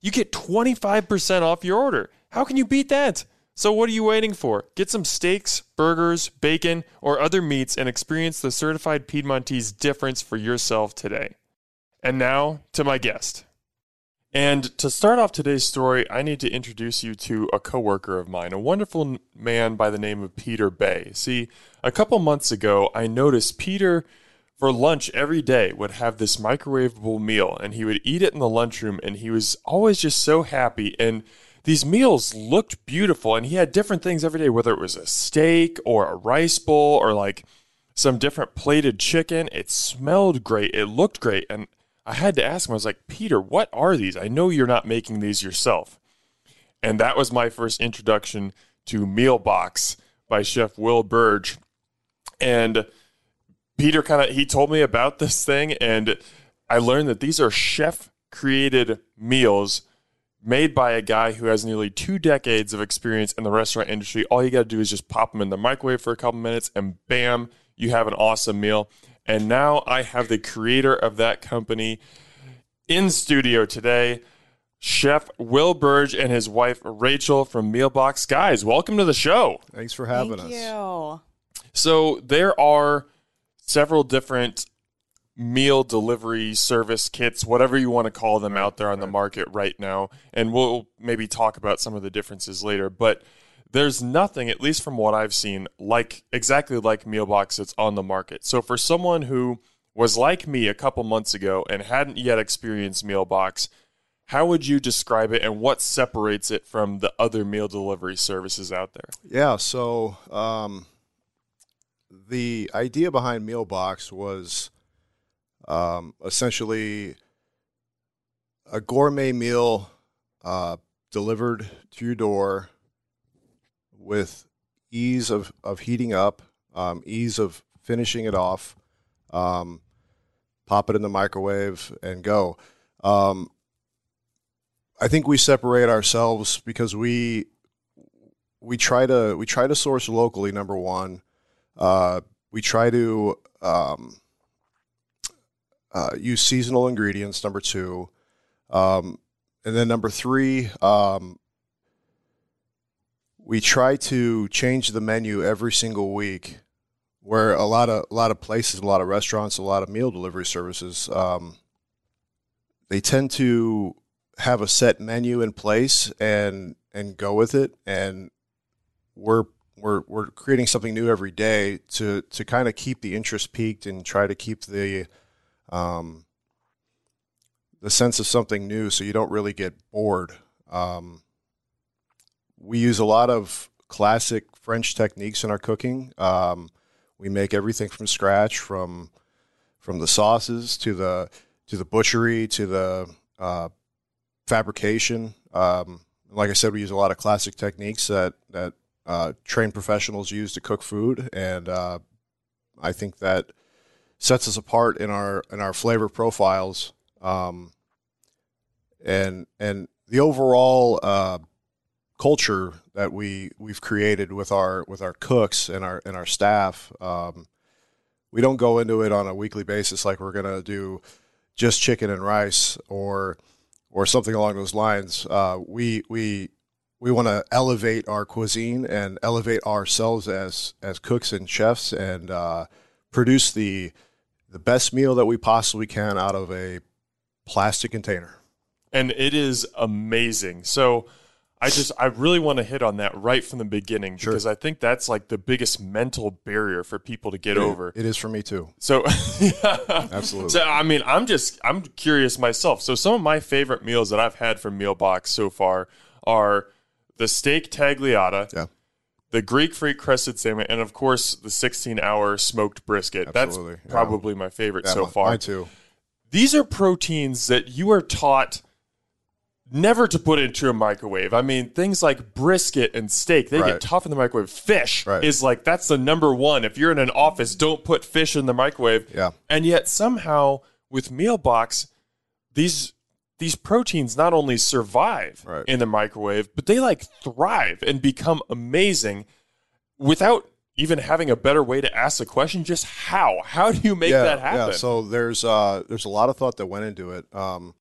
you get 25% off your order. How can you beat that? So, what are you waiting for? Get some steaks, burgers, bacon, or other meats and experience the certified Piedmontese difference for yourself today. And now to my guest. And to start off today's story, I need to introduce you to a coworker of mine, a wonderful man by the name of Peter Bay. See, a couple months ago, I noticed Peter for lunch every day would have this microwavable meal and he would eat it in the lunchroom and he was always just so happy. And these meals looked beautiful and he had different things every day whether it was a steak or a rice bowl or like some different plated chicken. It smelled great. It looked great. And i had to ask him i was like peter what are these? I know you're not making these yourself. And that was my first introduction to Mealbox by chef will Birge. And Peter kind of he told me about this thing, and I learned that these are chef created meals made by a guy who has nearly two decades of experience in the restaurant industry. All you got to do is just pop them in the microwave for a couple minutes, and bam, you have an awesome meal. And now I have the creator of that company in studio today. Chef Will Birge and his wife Rachel from Mealbox. Guys, welcome to the show. Thanks for having Thank us. you. So there are several different meal delivery service kits, whatever you want to call them, out there on the market right now. And we'll maybe talk about some of the differences later. But there's nothing, at least from what I've seen, like exactly like Mealbox that's on the market. So for someone who was like me a couple months ago and hadn't yet experienced Mealbox, how would you describe it and what separates it from the other meal delivery services out there? Yeah, so um, the idea behind Mealbox was um, essentially a gourmet meal uh, delivered to your door with ease of, of heating up, um, ease of finishing it off, um, pop it in the microwave, and go. Um, I think we separate ourselves because we we try to we try to source locally. Number one, uh, we try to um, uh, use seasonal ingredients. Number two, um, and then number three, um, we try to change the menu every single week. Where a lot of a lot of places, a lot of restaurants, a lot of meal delivery services, um, they tend to have a set menu in place and and go with it. And we're we're we're creating something new every day to to kind of keep the interest peaked and try to keep the um, the sense of something new, so you don't really get bored. Um, we use a lot of classic French techniques in our cooking. Um, we make everything from scratch, from from the sauces to the to the butchery to the uh, fabrication. Um, like I said, we use a lot of classic techniques that that uh, trained professionals use to cook food, and uh, I think that sets us apart in our in our flavor profiles, um, and and the overall uh, culture that we we've created with our with our cooks and our and our staff. Um, we don't go into it on a weekly basis like we're gonna do just chicken and rice or or something along those lines. Uh, we we we want to elevate our cuisine and elevate ourselves as as cooks and chefs and uh, produce the the best meal that we possibly can out of a plastic container. and it is amazing. So I just I really want to hit on that right from the beginning Sure. because I think that's like the biggest mental barrier for people to get over. It is for me too. So, Absolutely. so I mean, I'm just I'm curious myself. So some of my favorite meals that I've had from Mealbox so far are the steak tagliata, Yeah. the Greek freak crested salmon, and of course the 16 hour smoked brisket. Absolutely, That's yeah. probably my favorite Yeah, so mi- far. Mine too. These are proteins that you are taught never to put into a microwave. I mean, things like brisket and steak, they Right. get tough in the microwave. Fish Right. is like that's the number one. If you're in an office, don't put fish in the microwave. Yeah. And yet somehow with Mealbox, these these proteins not only survive Right. in the microwave, but they like thrive and become amazing without even having a better way to ask the question. Just how? How do you make yeah, that happen? Yeah. So there's uh there's a lot of thought that went into it. Um,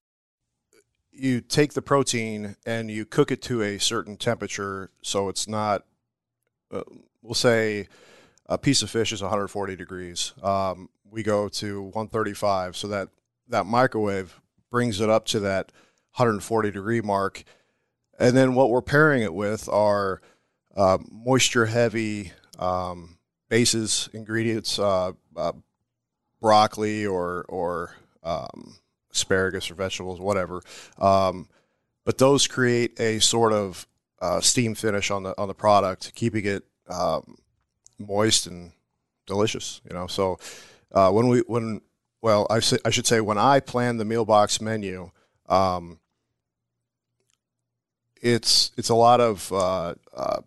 you take the protein and you cook it to a certain temperature, so it's not. Uh, we'll say a piece of fish is 140 degrees. Um, we go to 135, so that that microwave brings it up to that 140 degree mark, and then what we're pairing it with are uh, moisture heavy um, bases ingredients. Uh, uh, broccoli or or um, asparagus or vegetables, whatever. Um, but those create a sort of uh, steam finish on the on the product, keeping it um, moist and delicious. You know, so uh, when we when well, I, I should say when I plan the Mealbox menu. Um, it's it's a lot of uh, uh,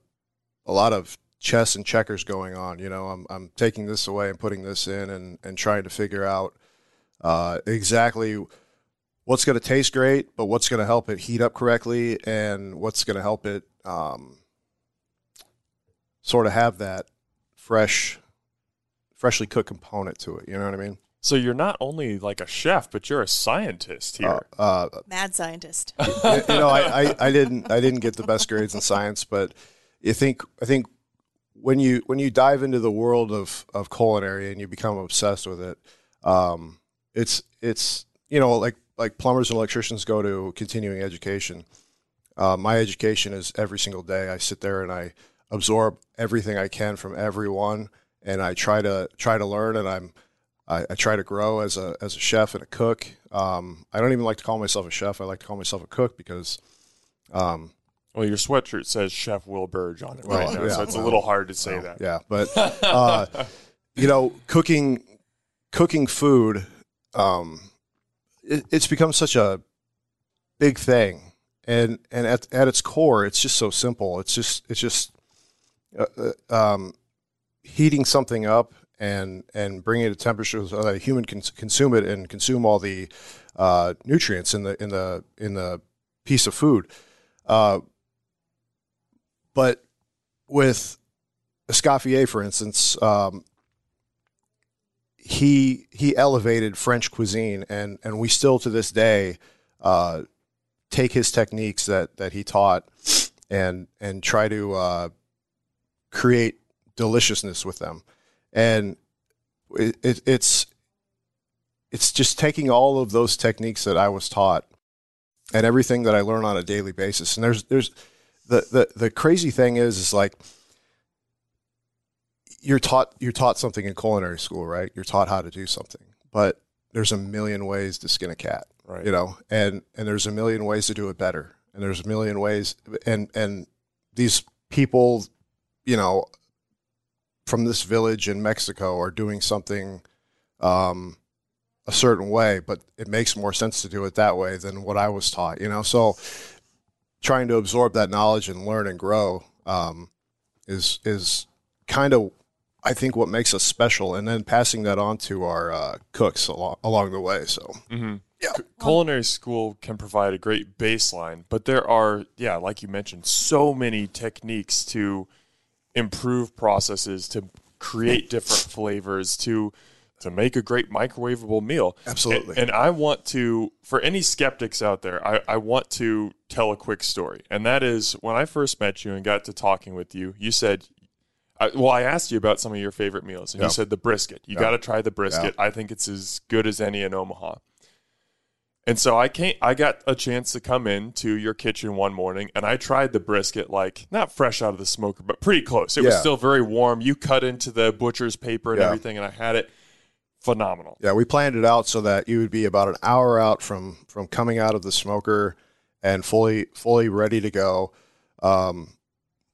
a lot of chess and checkers going on. You know, I'm I'm taking this away and putting this in, and and trying to figure out uh, exactly what's going to taste great, but what's going to help it heat up correctly, and what's going to help it um, sort of have that fresh, freshly cooked component to it. You know what I mean? So you're not only like a chef, but you're a scientist here. Uh, uh, Mad scientist. you you know, I, I, I didn't I didn't get the best grades in science, but you think I think when you when you dive into the world of of culinary and you become obsessed with it, um, it's it's you know like like plumbers and electricians go to continuing education. Uh, my education is every single day. I sit there and I absorb everything I can from everyone, and I try to try to learn, and I'm I, I try to grow as a as a chef and a cook. Um, I don't even like to call myself a chef. I like to call myself a cook because, um, well, your sweatshirt says Chef Will Birge on it Well, right now, yeah, so it's a little hard to say well, that. yeah. But uh, you know, cooking cooking food, um, it, it's become such a big thing, and and at at its core, it's just so simple. It's just it's just uh, uh, um, heating something up and and bringing it to temperatures so that a human can consume it and consume all the uh, nutrients in the in the in the piece of food. Uh, but with Escoffier, for instance, um, he he elevated French cuisine, and and we still to this day uh, take his techniques that that he taught and and try to uh, create deliciousness with them, and it, it, it's it's just taking all of those techniques that I was taught and everything that I learn on a daily basis. And there's there's the the the crazy thing is is like you're taught you're taught something in culinary school, right? You're taught how to do something, but there's a million ways to skin a cat, Right. you know, and and there's a million ways to do it better, and there's a million ways, and and these people, you know, from this village in Mexico are doing something um, a certain way, but it makes more sense to do it that way than what I was taught, you know. So trying to absorb that knowledge and learn and grow um, is is kind of I think what makes us special, and then passing that on to our uh, cooks along along the way. So hmm Yeah. culinary school can provide a great baseline, but there are, yeah, like you mentioned, so many techniques to improve processes, to create different flavors, to to make a great microwavable meal. Absolutely. And, and I want to, for any skeptics out there, I, I want to tell a quick story. And that is when I first met you and got to talking with you, you said, I, well, I asked you about some of your favorite meals, and Yeah. you said the brisket. You Yeah. got to try the brisket. I think it's as good as any in Omaha. And so I came, I got a chance to come in to your kitchen one morning and I tried the brisket like not fresh out of the smoker, but pretty close. It was still very warm. You cut into the butcher's paper and Yeah. everything, and I had it phenomenal. Yeah, we planned it out so that you would be about an hour out from from coming out of the smoker and fully fully ready to go. Um,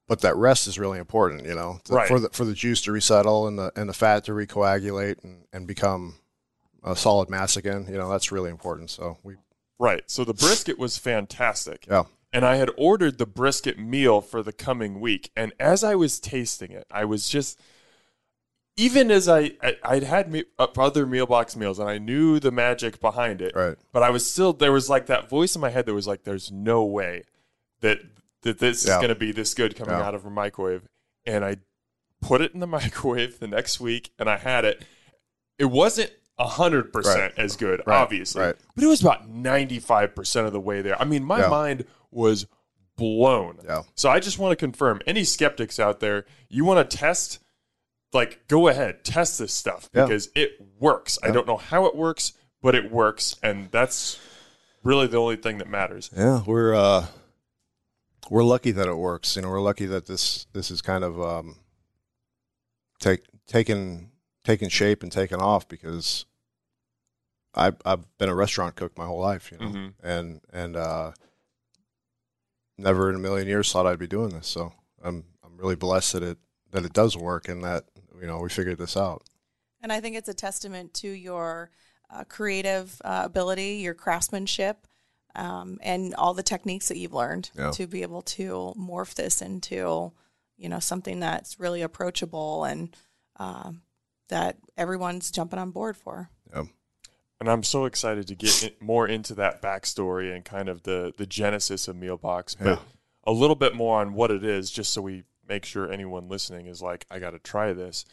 but that rest is really important, you know, to- Right. for the for the juice to resettle and the and the fat to recoagulate and, and become a solid mass again. You know, that's really important. So we Right. So the brisket was fantastic. yeah and I had ordered the brisket meal for the coming week. And as I was tasting it, I was just, even as I, I I'd had me, uh, other Mealbox meals, and I knew the magic behind it, right but I was still there was like that voice in my head that was like, "There's no way that that this is going to be this good coming Yeah. out of a microwave." And I put it in the microwave the next week, and I had it. It wasn't hundred percent Right. as good, Right. obviously, Right. but it was about ninety five percent of the way there. I mean, my Yeah. mind was blown. yeah So I just want to confirm any skeptics out there, you want to test, like, go ahead, test this stuff Yeah. because it works. I don't know how it works, but it works. And that's really the only thing that matters. yeah we're uh we're lucky that it works. You know, we're lucky that this this is kind of um take taken taken shape and taken off because I've I've been a restaurant cook my whole life, you know, Mhm. and and uh, never in a million years thought I'd be doing this. So I'm I'm really blessed that it that it does work and that you know we figured this out. And I think it's a testament to your uh, creative uh, ability, your craftsmanship, um, and all the techniques that you've learned Yeah. to be able to morph this into, you know, something that's really approachable and um that everyone's jumping on board for. And I'm so excited to get in, more into that backstory and kind of the, the genesis of Mealbox, but Yeah. a little bit more on what it is, just so we make sure anyone listening is like, I got to try this.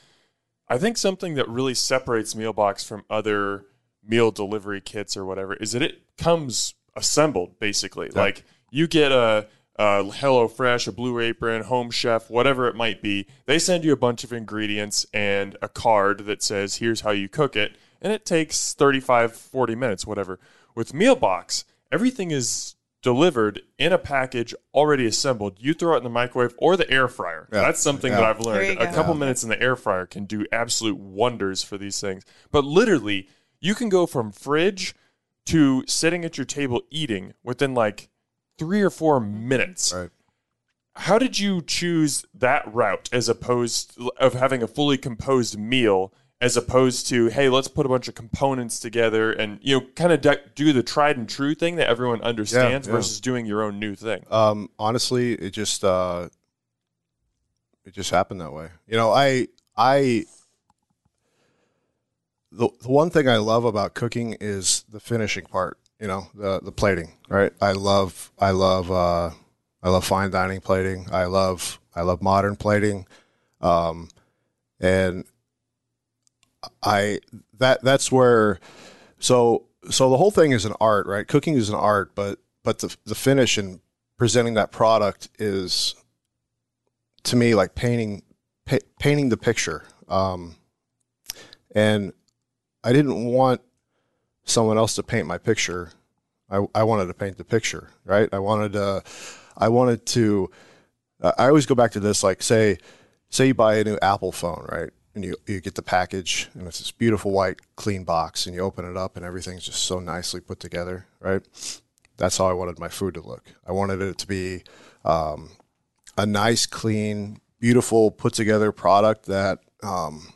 I think something that really separates Mealbox from other meal delivery kits or whatever is that it comes assembled basically. Yeah. Like you get a, a Hello Fresh, a Blue Apron, Home Chef, whatever it might be. They send you a bunch of ingredients and a card that says, here's how you cook it. And it takes 35, 40 minutes, whatever. With Mealbox, everything is delivered in a package already assembled. You throw it in the microwave or the air fryer. Yeah. That's something Yeah. that I've learned. A couple Yeah. minutes in the air fryer can do absolute wonders for these things. But literally, you can go from fridge to sitting at your table eating within like three or four minutes. Right. How did you choose that route as opposed of having a fully composed meal as opposed to hey let's put a bunch of components together and you know kind of do the tried and true thing that everyone understands yeah. versus doing your own new thing Um, honestly, it just uh, it just happened that way. You know, I I the the one thing I love about cooking is the finishing part. You know, the the plating. Right. I love I love uh, I love fine dining plating. I love I love modern plating, um, and I that that's where so so the whole thing is an art, right? Cooking is an art, but but the the finish and presenting that product is to me like painting pa- painting the picture. Um, and I didn't want someone else to paint my picture. I, I wanted to paint the picture, right? I wanted to, I wanted to, I always go back to this, like say, say you buy a new Apple phone, right? And you, you get the package and it's this beautiful white clean box and you open it up and everything's just so nicely put together, right? That's how I wanted my food to look. I wanted it to be um, a nice, clean, beautiful, put together product that um,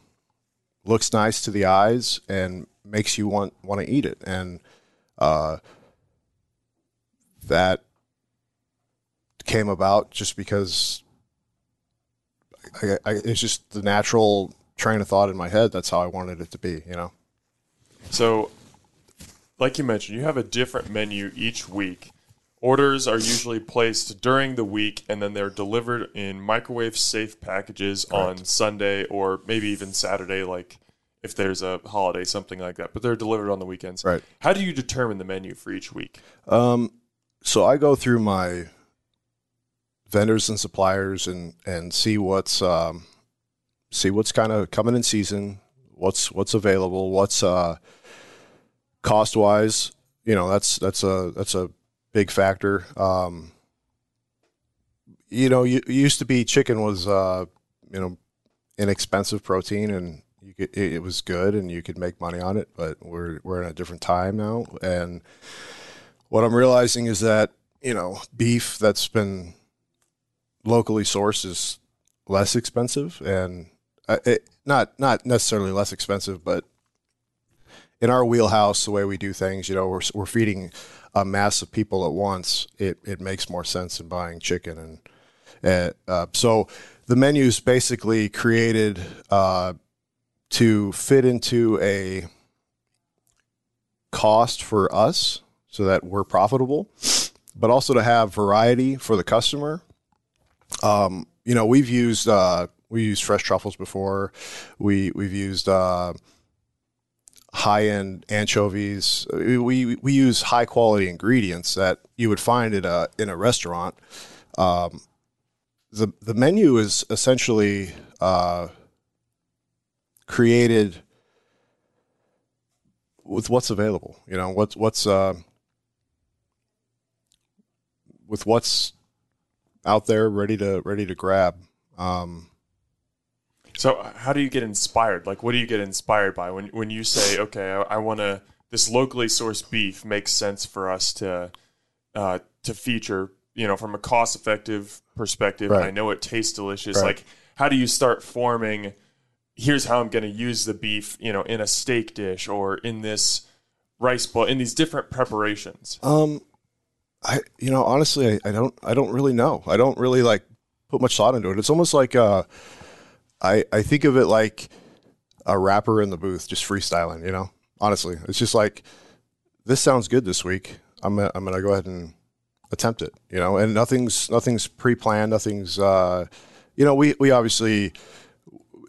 looks nice to the eyes and makes you want want to eat it. And uh, that came about just because I, I, it's just the natural train of thought in my head. That's how I wanted it to be. You know. So, like you mentioned, you have a different menu each week. Orders are usually placed during the week and then they're delivered in microwave safe packages on Sunday or maybe even Saturday, like if there's a holiday, something like that. But they're delivered on the weekends. Right. How do you determine the menu for each week? Um, so I go through my vendors and suppliers and and see what's um, see what's kind of coming in season, what's what's available, what's uh, cost wise you know that's that's a that's a big factor. Um, you know, you, it used to be chicken was uh, you know inexpensive protein and you could, it, it was good and you could make money on it. But we're we're in a different time now, and what I'm realizing is that you know beef that's been locally sourced is less expensive and uh, it, not not necessarily less expensive, but in our wheelhouse, the way we do things, you know, we're, we're feeding a mass of people at once. It, it makes more sense than buying chicken. And uh, so the menu's basically created uh, to fit into a cost for us so that we're profitable, but also to have variety for the customer. Um, you know, we've used uh, we used fresh truffles before. We we've used uh, high end anchovies. We, we, we use high quality ingredients that you would find in a in a restaurant. Um, the the menu is essentially uh, created with what's available. You know what's what's uh, with what's out there ready to ready to grab. Um, so how do you get inspired? Like, what do you get inspired by when when you say, okay, I, I want to this locally sourced beef makes sense for us to uh, to feature, you know, from a cost effective perspective. Right. I know it tastes delicious. Right. Like, how do you start forming? Here's how I'm going to use the beef, you know, in a steak dish or in this rice bowl, in these different preparations. Um, I you know honestly I, I don't I don't really know. I don't really like put much thought into it. It's almost like uh, I I think of it like a rapper in the booth just freestyling. You know, honestly, it's just like this sounds good this week. I'm gonna, I'm gonna go ahead and attempt it. You know, and nothing's nothing's pre planned. Nothing's uh, you know we we obviously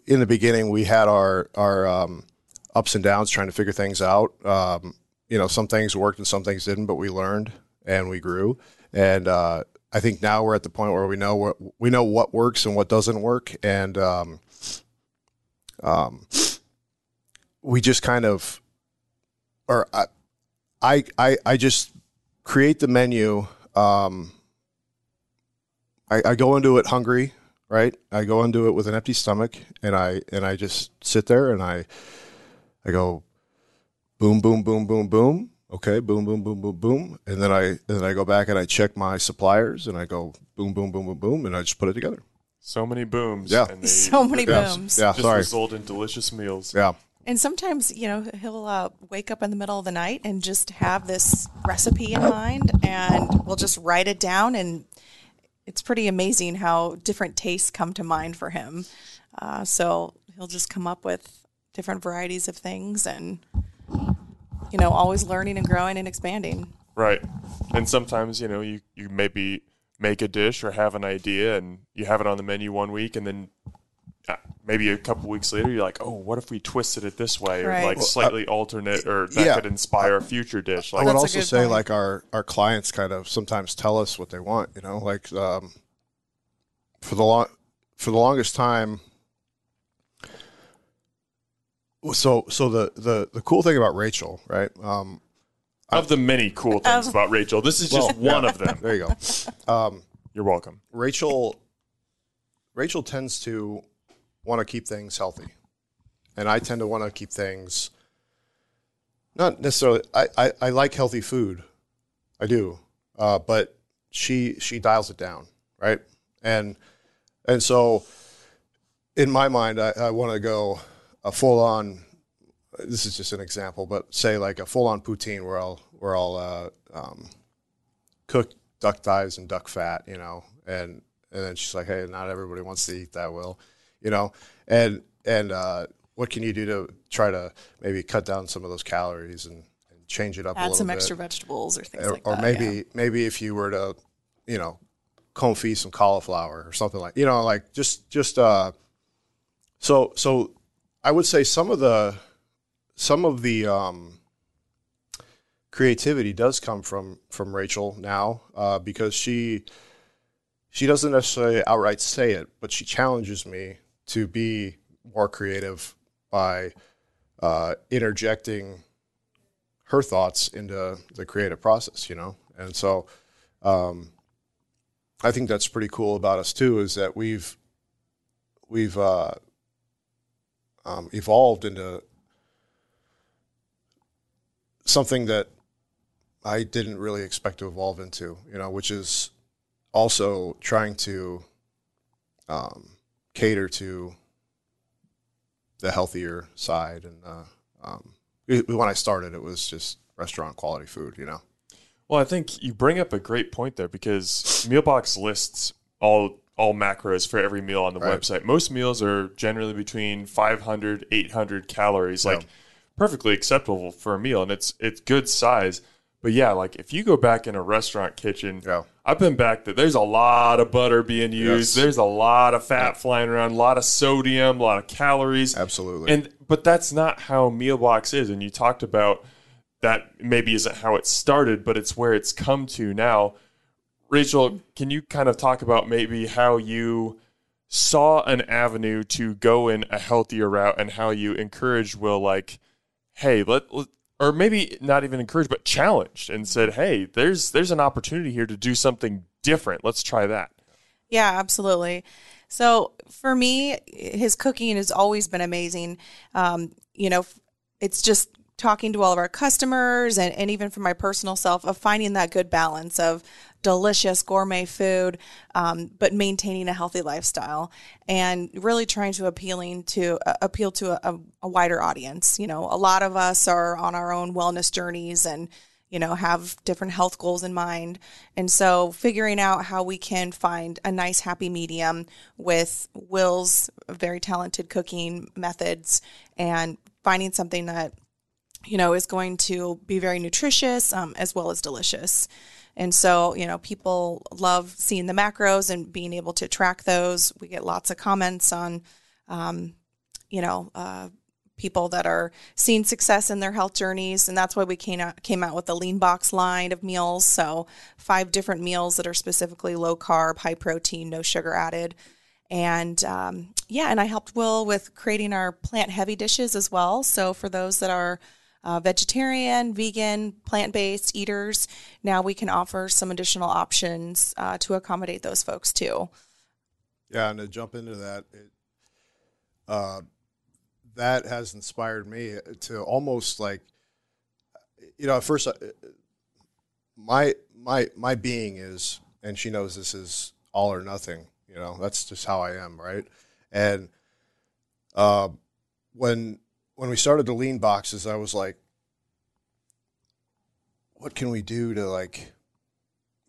in the beginning we had our our um, ups and downs trying to figure things out. Um, you know, some things worked and some things didn't, but we learned and we grew. And uh, I think now we're at the point where we know what we know what works and what doesn't work, and um, um, we just kind of, or I, I, I, I just create the menu. Um, I, I go into it hungry, right? I go into it with an empty stomach, and I and I just sit there and I, I go, boom, boom, boom, boom, boom okay, boom, boom, boom, boom, boom, and then I and then I go back and I check my suppliers and I go boom, boom, boom, boom, boom, and I just put it together. So many booms. Yeah. And they So many Yeah, booms. yeah, just sorry, result in delicious meals. yeah, And sometimes, you know, he'll uh, wake up in the middle of the night and just have this recipe in mind, and we'll just write it down. And it's pretty amazing how different tastes come to mind for him. Uh, so he'll just come up with different varieties of things, and you know, always learning and growing and expanding. Right. And sometimes, you know, you, you maybe make a dish or have an idea and you have it on the menu one week and then maybe a couple weeks later you're like, oh, what if we twisted it this way or Right. like Well, slightly alternate or that yeah. could inspire a future dish? I Like, would That's a also good say point. like our our clients kind of sometimes tell us what they want. You know, like um, for the long for the longest time. So so the the the cool thing about Rachel, right? Um, of the many cool things Of- about Rachel, this is just Well, one of them. there you go. Um, You're welcome. Rachel Rachel tends to want to keep things healthy. And I tend to want to keep things not necessarily I, I, I like healthy food. I do. Uh, but she she dials it down, right? And and so in my mind I, I want to go a full on this is just an example, but say like a full on poutine where I'll where I'll uh, um, cook duck thighs and duck fat, you know, and and then she's like, hey, not everybody wants to eat that well, you know, and and uh, what can you do to try to maybe cut down some of those calories and, and change it up a Add some bit, extra vegetables or things or, like or that. maybe yeah. maybe if you were to, you know, confit some cauliflower or something like, you know, like just just uh, so so I would say some of the some of the um, creativity does come from from Rachel now uh, because she she doesn't necessarily outright say it, but she challenges me to be more creative by uh, interjecting her thoughts into the creative process, you know. And so, um, I think that's pretty cool about us too is that we've we've uh, um, evolved into something that I didn't really expect to evolve into, you know, which is also trying to um, cater to the healthier side. And uh, um, when I started, it was just restaurant quality food, you know. Well, I think you bring up a great point there because Mealbox lists all all macros for every meal on the Right. website. Most meals are generally between 500 800 calories, like Yeah. perfectly acceptable for a meal and it's it's good size. But yeah, like if you go back in a restaurant kitchen, Yeah. I've been back that there's a lot of butter being used. Yes. There's a lot of fat flying around, a lot of sodium, a lot of calories. Absolutely. And but that's not how Mealbox is. And you talked about that maybe isn't how it started, but it's where it's come to now. Rachel, can you kind of talk about maybe how you saw an avenue to go in a healthier route and how you encouraged Will like, hey, let, let or maybe not even encouraged, but challenged and said, hey, there's there's an opportunity here to do something different. Let's try that. Yeah, absolutely. So for me, his cooking has always been amazing. Um, you know, it's just talking to all of our customers and, and even for my personal self of finding that good balance of delicious gourmet food, um, but maintaining a healthy lifestyle and really trying to appealing to uh, appeal to a, a wider audience. You know, a lot of us are on our own wellness journeys and you know, have different health goals in mind. And so figuring out how we can find a nice happy medium with Will's very talented cooking methods and finding something that, you know, is going to be very nutritious um, as well as delicious. And so, you know, people love seeing the macros and being able to track those. We get lots of comments on, um, you know, uh, people that are seeing success in their health journeys. And that's why we came out, came out with the lean box line of meals. So five different meals that are specifically low carb high protein no sugar added. And um, yeah and i helped will with creating our plant heavy dishes as well. So for those that are uh, vegetarian vegan plant-based eaters now we can offer some additional options uh, to accommodate those folks too Yeah, and to jump into that, it, uh, that has inspired me to almost like, you know, at first, uh, my my my being is, and she knows this is all or nothing. You know, that's just how I am, right? And uh, when when we started the lean boxes, I was like, what can we do to like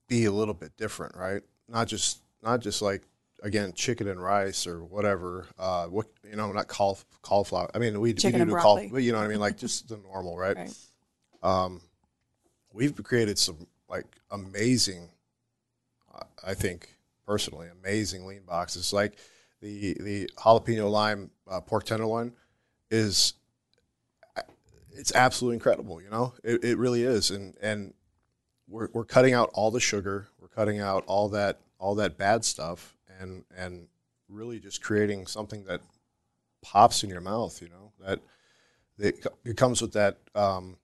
be a little bit different, right? Not just not just like again chicken and rice or whatever. Uh, what you know, not caul- cauliflower. I mean, we, Chicken we do do but you know what I mean, like just the normal, right? Right. Um, we've created some like amazing, uh, I think personally, amazing lean boxes. Like the the jalapeno lime uh, pork tenderloin is it's absolutely incredible. You know, it, it really is, and and we're we're cutting out all the sugar, we're cutting out all that all that bad stuff, and and really just creating something that pops in your mouth. You know that it, it comes with that um,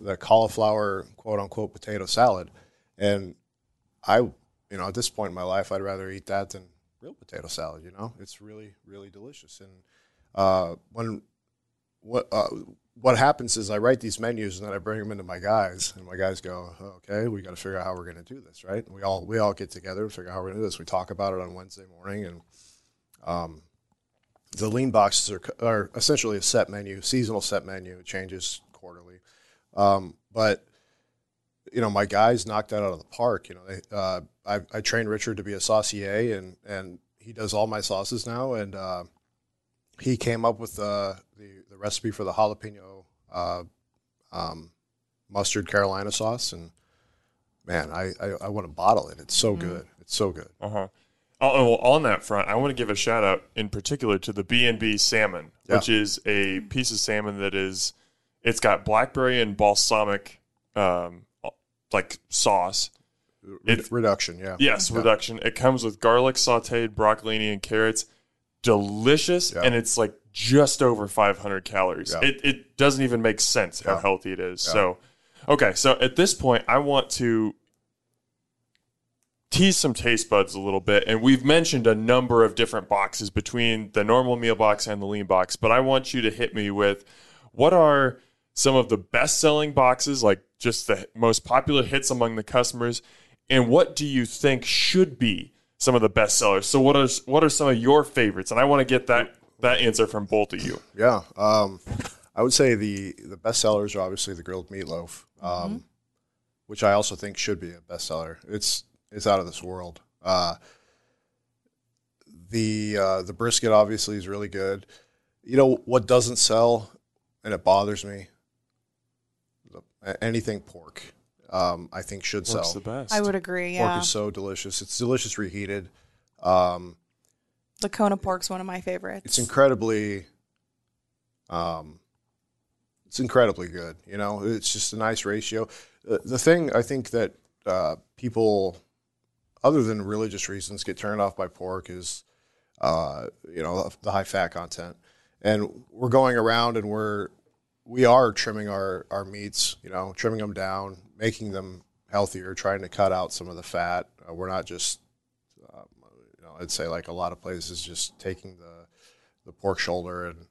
the cauliflower quote unquote potato salad, and I you know at this point in my life I'd rather eat that than real potato salad. You know, it's really really delicious, and uh, when what uh, what happens is I write these menus and then I bring them into my guys, and my guys go, "Okay, we got to figure out how we're going to do this, right?" And we all we all get together and figure out how we're going to do this. We talk about it on Wednesday morning, and um, the lean boxes are, are essentially a set menu, seasonal set menu. It changes quarterly, um, but you know my guys knocked that out of the park. You know, they, uh, I, I trained Richard to be a saucier, and and he does all my sauces now, and uh, he came up with uh, the the recipe for the jalapeno uh, um, mustard Carolina sauce, and man, I, I, I want to bottle it. It's so good. It's so good. Uh huh. Oh, well, on that front, I want to give a shout out in particular to the B and B salmon, Yeah. which is a piece of salmon that is, it's got blackberry and balsamic, um, like sauce. It- reduction, yeah. Yes, Yeah. reduction. It comes with garlic, sautéed broccolini, and carrots. Delicious, Yeah. and it's like just over 500 calories. Yeah. It, it doesn't even make sense how Yeah. healthy it is. So Okay, so at this point, I want to tease some taste buds a little bit. And we've mentioned a number of different boxes between the normal meal box and the lean box, but I want you to hit me with what are some of the best selling boxes, like just the most popular hits among the customers, and what do you think should be some of the best sellers? So what are what are some of your favorites? And I want to get that that answer from both of you. Yeah. Um, I would say the the best sellers are obviously the grilled meatloaf, um, Mm-hmm. which I also think should be a bestseller. It's it's out of this world. Uh, the uh, the brisket obviously is really good. You know what doesn't sell, and it bothers me. Anything pork, um, I think should What's sell. the best? I would agree. Pork Yeah, is so delicious. It's delicious reheated. Um, the Kona pork's one of my favorites. it's incredibly um it's incredibly good you know it's just a nice ratio uh, the thing i think that uh, people other than religious reasons get turned off by pork is uh, you know the high fat content and we're going around and we're we are trimming our our meats you know trimming them down making them healthier trying to cut out some of the fat uh, we're not just um, you know i'd say like a lot of places just taking the the pork shoulder and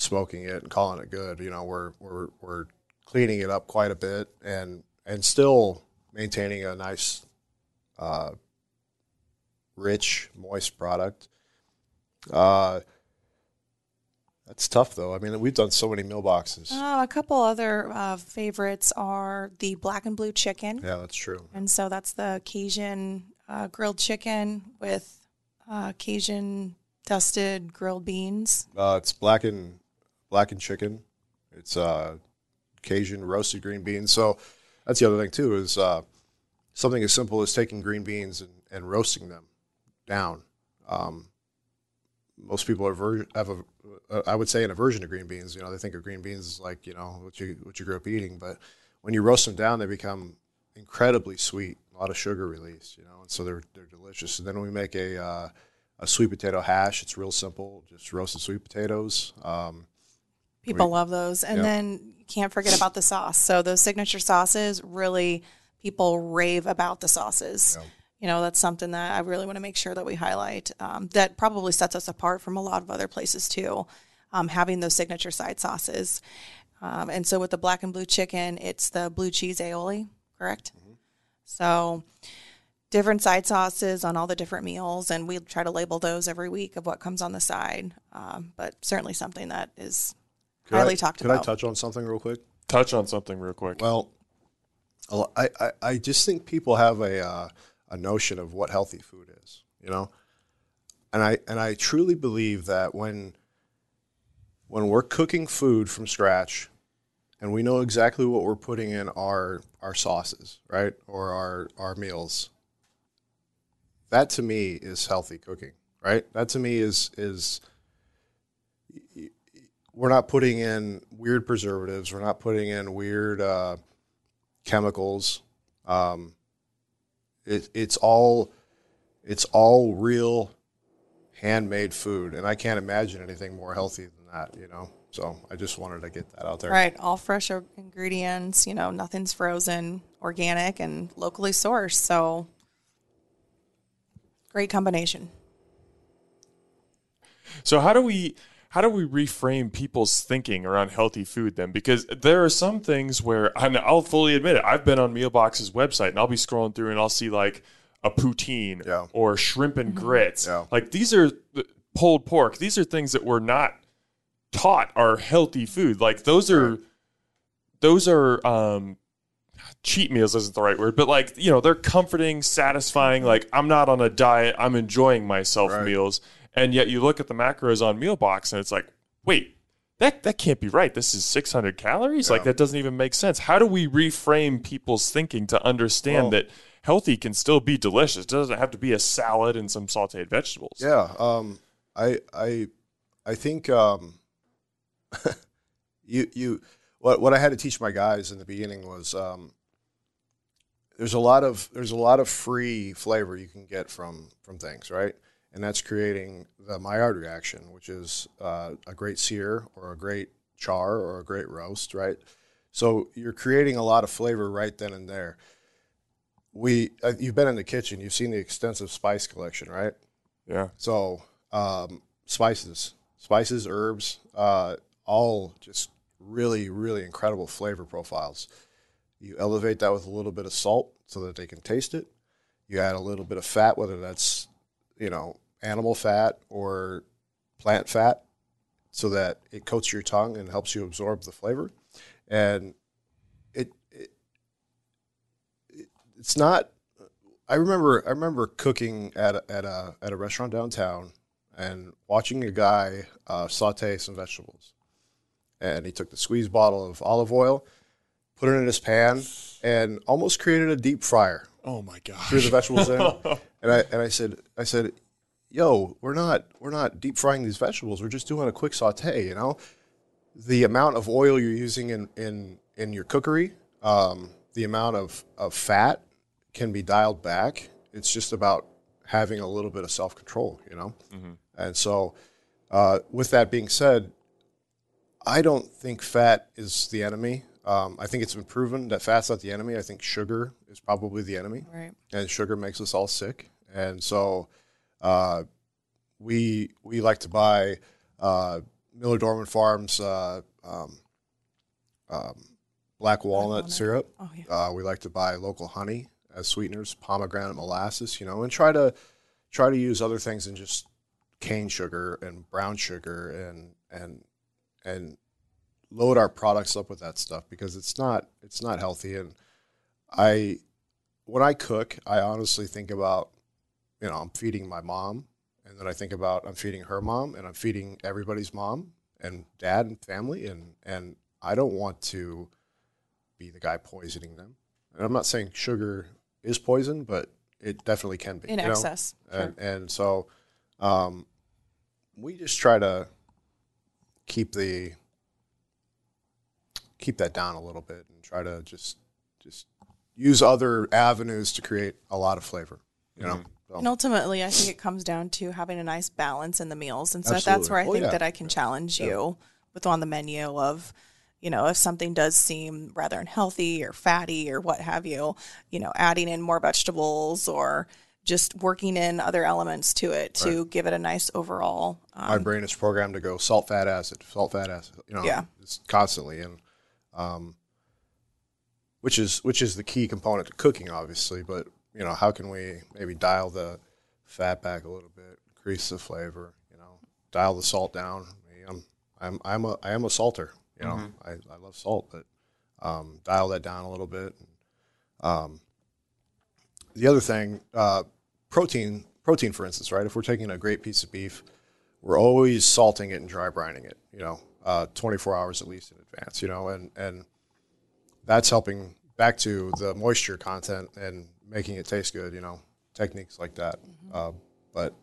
smoking it and calling it good. You know, we're we're we're cleaning it up quite a bit and and still maintaining a nice, uh, rich, moist product. Uh, that's tough though. I mean, we've done so many mailboxes. boxes. Uh, a couple other uh, favorites are the black and blue chicken. Yeah, that's true. And so that's the Cajun uh, grilled chicken with uh, Cajun dusted grilled beans. Uh, it's black and black and chicken. It's uh, Cajun roasted green beans. So that's the other thing too is uh, something as simple as taking green beans and, and roasting them down. Um, most people are ver- have a, uh, I would say an aversion to green beans. You know, they think of green beans as like you know what you what you grew up eating, but when you roast them down, they become incredibly sweet. A lot of sugar release, you know, and so they're they're delicious. And then we make a uh, a sweet potato hash. It's real simple, just roasted sweet potatoes. Um, People love those. And Yeah. then you can't forget about the sauce. So those signature sauces really people rave about the sauces. Yeah. You know, that's something that I really want to make sure that we highlight. Um, that probably sets us apart from a lot of other places too, um, having those signature side sauces. Um, and so with the black and blue chicken, it's the blue cheese aioli, correct? So different side sauces on all the different meals, and we try to label those every week of what comes on the side. Um, but certainly something that is could highly I, talked could about. I touch on something real quick? Touch on something real quick. Well, I, I, I just think people have a uh, a notion of what healthy food is, you know, and I and I truly believe that when when we're cooking food from scratch, and we know exactly what we're putting in our our sauces, right, or our our meals, that to me is healthy cooking, right? That to me is is we're not putting in weird preservatives. We're not putting in weird uh, chemicals. Um, it, it's all it's all real handmade food, and I can't imagine anything more healthy than that. You know, so I just wanted to get that out there. Right, all fresh ingredients. You know, nothing's frozen, organic, and locally sourced. So, great combination. So how do we how do we reframe people's thinking around healthy food then? Because there are some things where and I'll fully admit it. I've been on Mealbox's website and I'll be scrolling through and I'll see like a poutine Yeah. or shrimp and grits. Yeah. Like these are pulled pork. These are things that we're not taught are healthy food. Like those are those are um cheat meals isn't the right word, but like, you know, they're comforting, satisfying, like I'm not on a diet, I'm enjoying myself Right. meals. And yet you look at the macros on Mealbox and it's like, wait, that that can't be right. This is 600 calories? Like that doesn't even make sense. How do we reframe people's thinking to understand Well- that healthy can still be delicious? It doesn't have to be a salad and some sautéed vegetables. Yeah, um, I I I think um, you you what what I had to teach my guys in the beginning was um, there's a lot of there's a lot of free flavor you can get from from things, right? And that's creating the Maillard reaction, which is uh, a great sear or a great char or a great roast, right? So you're creating a lot of flavor right then and there. We, uh, you've been in the kitchen, you've seen the extensive spice collection, right? Yeah. So um, spices, spices, herbs, uh, all just really, really incredible flavor profiles. You elevate that with a little bit of salt so that they can taste it. You add a little bit of fat, whether that's you know animal fat or plant fat, so that it coats your tongue and helps you absorb the flavor. And it, it, it it's not. I remember I remember cooking at a, at a at a restaurant downtown and watching a guy uh, saute some vegetables. And he took the squeeze bottle of olive oil, put it in his pan, and almost created a deep fryer Oh my god. threw the vegetables in, and I and I said, I said, "Yo, we're not we're not deep frying these vegetables. We're just doing a quick saute. You know, the amount of oil you're using in in in your cookery, um, the amount of of fat can be dialed back. It's just about having a little bit of self control. You know, and so uh, with that being said, I don't think fat is the enemy. Um, I think it's been proven that fat's not the enemy. I think sugar is probably the enemy Right. and sugar makes us all sick. And so, uh, we we like to buy uh, Miller Dorman Farms uh, um, um, black walnut walnut. syrup. Oh yeah. Uh, we like to buy local honey as sweeteners, pomegranate molasses, you know, and try to try to use other things than just cane sugar and brown sugar and and and load our products up with that stuff because it's not it's not healthy and I when I cook, I honestly think about you know, I'm feeding my mom and then I think about I'm feeding her mom and I'm feeding everybody's mom and dad and family and and I don't want to be the guy poisoning them. And I'm not saying sugar is poison, but it definitely can be In you know? excess. Sure. and, and so um, we just try to keep the keep that down a little bit and try to just just use other avenues to create a lot of flavor you know So- And ultimately, I think it comes down to having a nice balance in the meals. And so that's where I Oh, think yeah. that I can challenge you with on the menu of, you know, if something does seem rather unhealthy or fatty or what have you, you know, adding in more vegetables or just working in other elements to it to give it a nice overall. Um, my brain is programmed to go salt fat acid salt fat acid you know Yeah. it's constantly and um which is which is the key component to cooking obviously but you know how can we maybe dial the fat back a little bit increase the flavor you know dial the salt down? I mean, i'm i'm i'm a i am a salter you know I, I love salt but um dial that down a little bit. Um the other thing uh protein protein for instance right? If we're taking a great piece of beef we're always salting it and dry brining it, you know, uh, 24 hours at least in advance, you know, and, and that's helping back to the moisture content and making it taste good, you know, techniques like that. Uh, but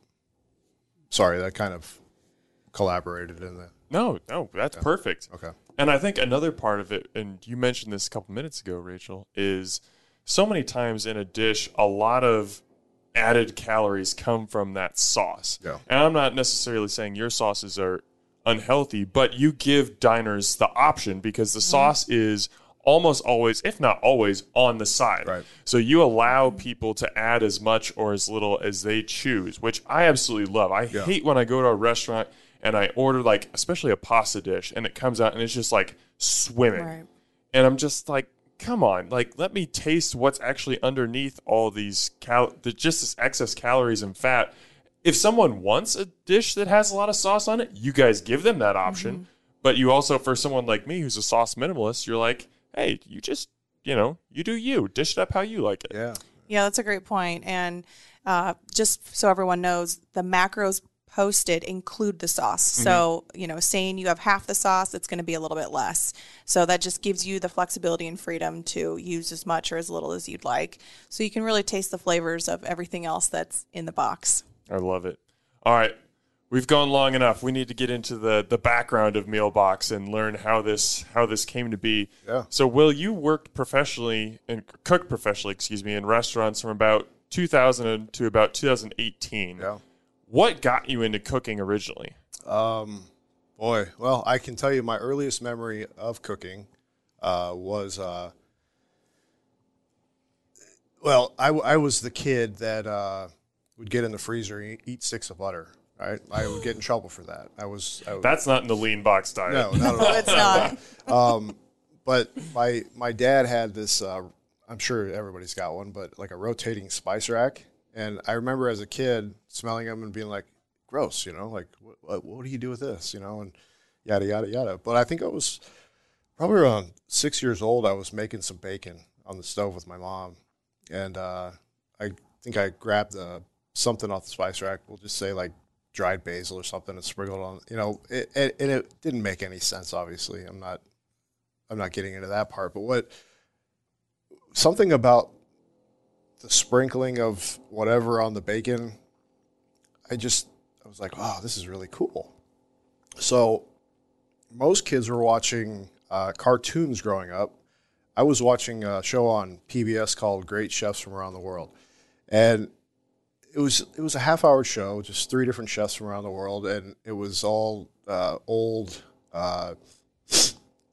sorry, that kind of collaborated in the, No, no, that's perfect. okay. And I think another part of it, and you mentioned this a couple minutes ago, Rachel, is so many times in a dish, a lot of added calories come from that sauce. Yeah. And I'm not necessarily saying your sauces are unhealthy, but you give diners the option because the sauce is almost always, if not always, on the side. Right. So you allow people to add as much or as little as they choose, which I absolutely love. I hate when I go to a restaurant and I order like especially a pasta dish and it comes out and it's just like swimming. Right. And I'm just like, come on, like let me taste what's actually underneath all these cal the just this excess calories and fat. If someone wants a dish that has a lot of sauce on it, you guys give them that option. But you also, for someone like me who's a sauce minimalist, you're like, hey, you just, you know, you do you. Dish it up how you like it. Yeah. Yeah, that's a great point. And uh, just so everyone knows, the macros posted include the sauce. So, you know, saying you have half the sauce, it's going to be a little bit less. So that just gives you the flexibility and freedom to use as much or as little as you'd like. So you can really taste the flavors of everything else that's in the box. I love it. All right. We've gone long enough. We need to get into the the background of Mealbox and learn how this how this came to be. Yeah. So, Will, you worked professionally and cooked professionally, excuse me, in restaurants from about 2000 to about 2018. Yeah. What got you into cooking originally? Um, boy, well, I can tell you my earliest memory of cooking uh, was uh, well, I was the kid that uh, would get in the freezer and eat, eat sticks of butter. Right, I would get in trouble for that. I was, I was That's not in the lean box diet. no, not at all. No, it's not. but my my dad had this uh, i'm sure everybody's got one but like a rotating spice rack and i remember as a kid smelling them and being like gross you know like what, what, what do you do with this you know and yada yada yada but i think i was probably around six years old i was making some bacon on the stove with my mom and uh, i think i grabbed uh, something off the spice rack we'll just say like dried basil or something and sprinkled on you know it, it, and it didn't make any sense obviously i'm not I'm not getting into that part, but what something about the sprinkling of whatever on the bacon, I just I was like, wow, this is really cool. So most kids were watching uh, cartoons growing up. I was watching a show on PBS called Great Chefs from Around the World, and it was it was a half hour show, just three different chefs from around the world, and it was all uh, old. Uh,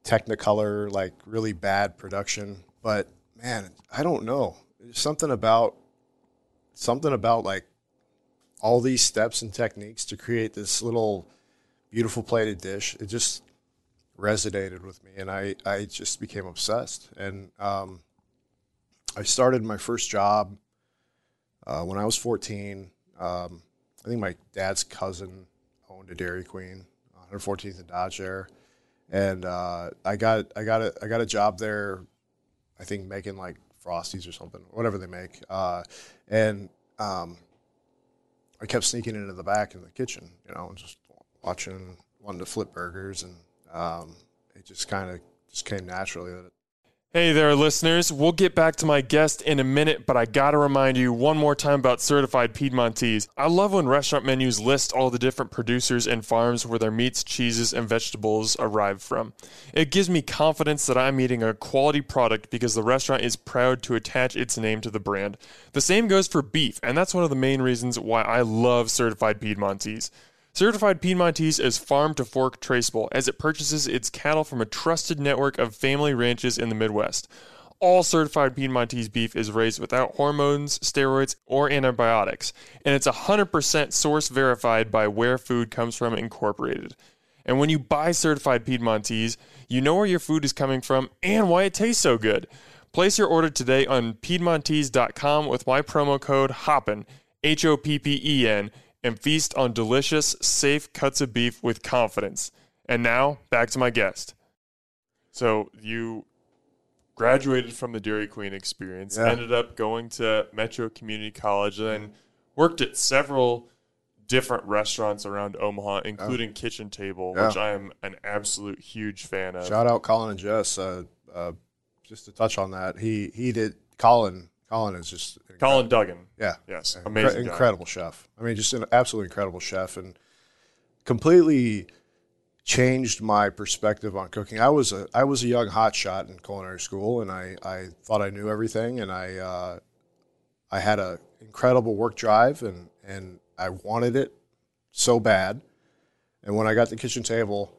Technicolor, like really bad production. But man, I don't know. There's something about something about like all these steps and techniques to create this little beautiful plated dish. It just resonated with me, and I I just became obsessed. And um, I started my first job uh, when I was 14. Um, I think my dad's cousin owned a Dairy Queen, 114th and Dodge there and uh, I got I got a I got a job there. I think making like frosties or something, whatever they make, uh, and um, I kept sneaking into the back in the kitchen, you know, and just watching, wanting to flip burgers, and um, it just kind of just came naturally that. Hey there, listeners. We'll get back to my guest in a minute, but I gotta remind you one more time about certified Piedmontese. I love when restaurant menus list all the different producers and farms where their meats, cheeses, and vegetables arrive from. It gives me confidence that I'm eating a quality product because the restaurant is proud to attach its name to the brand. The same goes for beef, and that's one of the main reasons why I love certified Piedmontese. Certified Piedmontese is farm to fork traceable as it purchases its cattle from a trusted network of family ranches in the Midwest. All certified Piedmontese beef is raised without hormones, steroids, or antibiotics, and it's 100% source verified by Where Food Comes From Incorporated. And when you buy certified Piedmontese, you know where your food is coming from and why it tastes so good. Place your order today on Piedmontese.com with my promo code HOPPEN, H O P P E N, and feast on delicious, safe cuts of beef with confidence. And now, back to my guest. So, you graduated from the Dairy Queen experience, Yeah. ended up going to Metro Community College, and worked at several different restaurants around Omaha, including Kitchen Table, Yeah. which I am an absolute huge fan of. shout out Colin and Jess. Uh, uh, just to touch on that, he he did Colin. Colin is just Colin Duggan. Yeah. Yes. Incre- Amazing. guy. incredible chef. I mean, just an absolutely incredible chef and completely changed my perspective on cooking. I was a I was a young hotshot in culinary school, and I, I thought I knew everything, and I uh, I had a incredible work drive, and and I wanted it so bad. And when I got the kitchen table,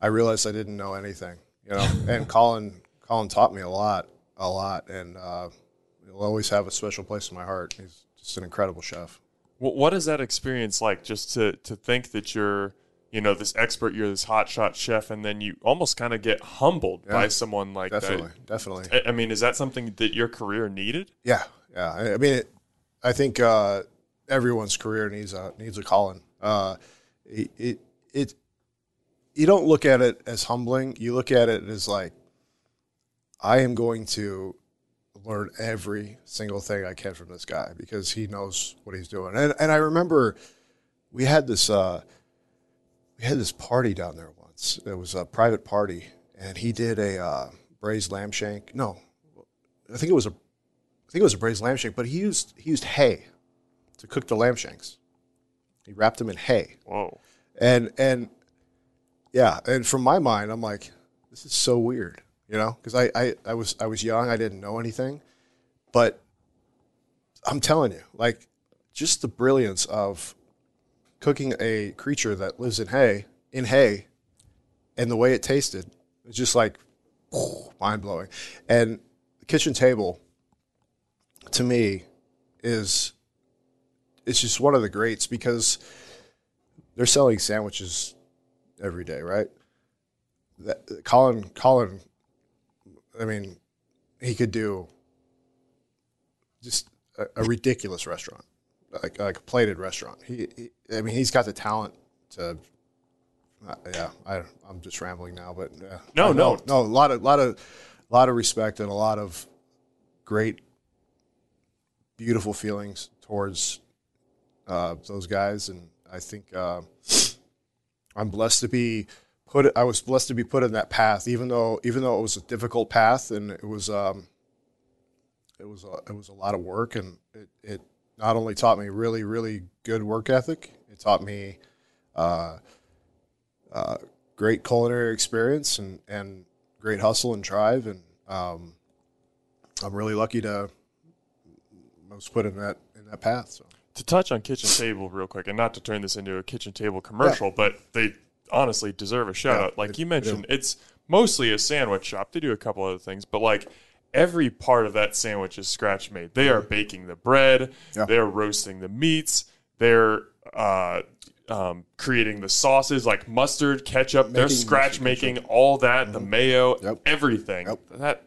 I realized I didn't know anything, you know. and Colin Colin taught me a lot, a lot, and uh, he'll always have a special place in my heart. He's just an incredible chef. Wh- What is that experience like? Just to to think that you're, you know, this expert, you're this hotshot chef, and then you almost kind of get humbled by someone like Definitely, definitely. that. I- mean, is that something that your career needed? Yeah, yeah. I, I mean, it, I think uh, everyone's career needs a needs a Colin. Uh, it, it it you don't look at it as humbling. You look at it as like I am going to learn every single thing I can from this guy because he knows what he's doing. And and I remember we had this uh, we had this party down there once. It was a private party, and he did a uh, braised lamb shank. No, I think it was a I think it was a braised lamb shank, but he used he used hay to cook the lamb shanks. He wrapped them in hay, Whoa. and and yeah, and from my mind, I'm like, this is so weird, you know, because I, I I was I was young, I didn't know anything, but I'm telling you, like, just the brilliance of cooking a creature that lives in hay in hay, and the way it tasted, it's just like mind blowing. And the kitchen table, to me, is it's just one of the greats because they're selling sandwiches every day, right? That, Colin, Colin, I mean, he could do just a, a ridiculous restaurant, like like a plated restaurant. He, he, I mean, he's got the talent to. Uh, yeah, I, I'm just rambling now, but uh, No, no. no, a lot of lot of lot of respect and a lot of great, beautiful feelings towards uh, those guys, and I think uh, I'm blessed to be put. I was blessed to be put in that path, even though even though it was a difficult path, and it was um, it was a, it was a lot of work, and it, it not only taught me really really good work ethic, it taught me uh, uh, great culinary experience and and great hustle and drive, and um, I'm really lucky to I was put in that in that path. So. to touch on kitchen table real quick and not to turn this into a kitchen table commercial but they honestly deserve a shout Yeah, out. Like they- you mentioned it's mostly a sandwich shop. They do a couple other things but like every part of that sandwich is scratch made. They are baking the bread. Yeah. they're roasting the meats. They're uh, um, creating the sauces like mustard ketchup. They're scratch making all that the mayo Mm-hmm. Yep. everything. Yep. that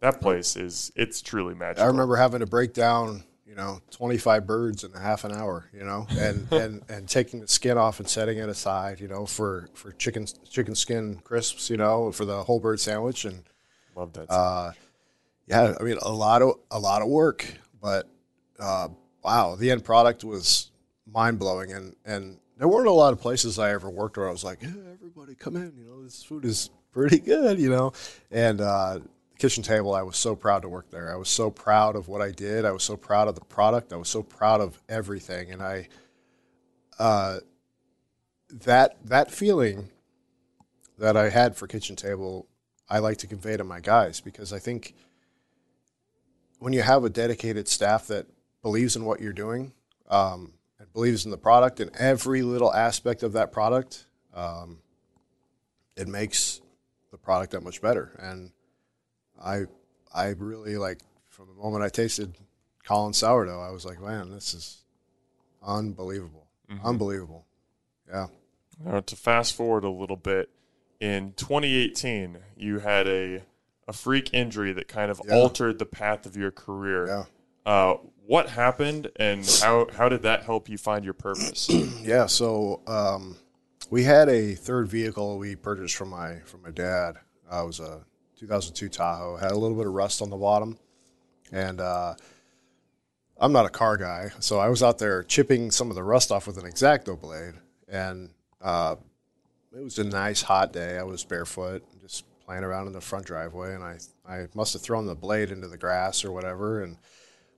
that place is it's truly magical. I remember having to break down, you know, 25 birds in a half an hour, you know, and, and, and taking the skin off and setting it aside, you know, for, for chicken, chicken skin crisps, you know, for the whole bird sandwich. And love that uh, yeah, I mean, a lot of, a lot of work, but uh, wow, the end product was mind blowing. And, and there weren't a lot of places I ever worked where I was like, yeah, everybody come in, you know, this food is pretty good, you know, and, uh, kitchen table i was so proud to work there. I was so proud of what i did. I was so proud of the product. I was so proud of everything. And i uh, that that feeling that i had for kitchen table i like to convey to my guys because i think when you have a dedicated staff that believes in what you're doing um, and believes in the product and every little aspect of that product um, it makes the product that much better. And I I really like from the moment I tasted Colin sourdough, I was like, man, this is unbelievable, unbelievable. Yeah, Now, to fast forward a little bit, in 2018, you had a a freak injury that kind of Yeah. altered the path of your career. yeah, Uh, what happened, and how how did that help you find your purpose? yeah. So um, we had a third vehicle we purchased from my from my dad. Uh, it was a 2002 Tahoe. Had a little bit of rust on the bottom, and uh, I'm not a car guy, so I was out there chipping some of the rust off with an X-Acto blade, and uh, it was a nice hot day. I was barefoot, just playing around in the front driveway, and I I must have thrown the blade into the grass or whatever. And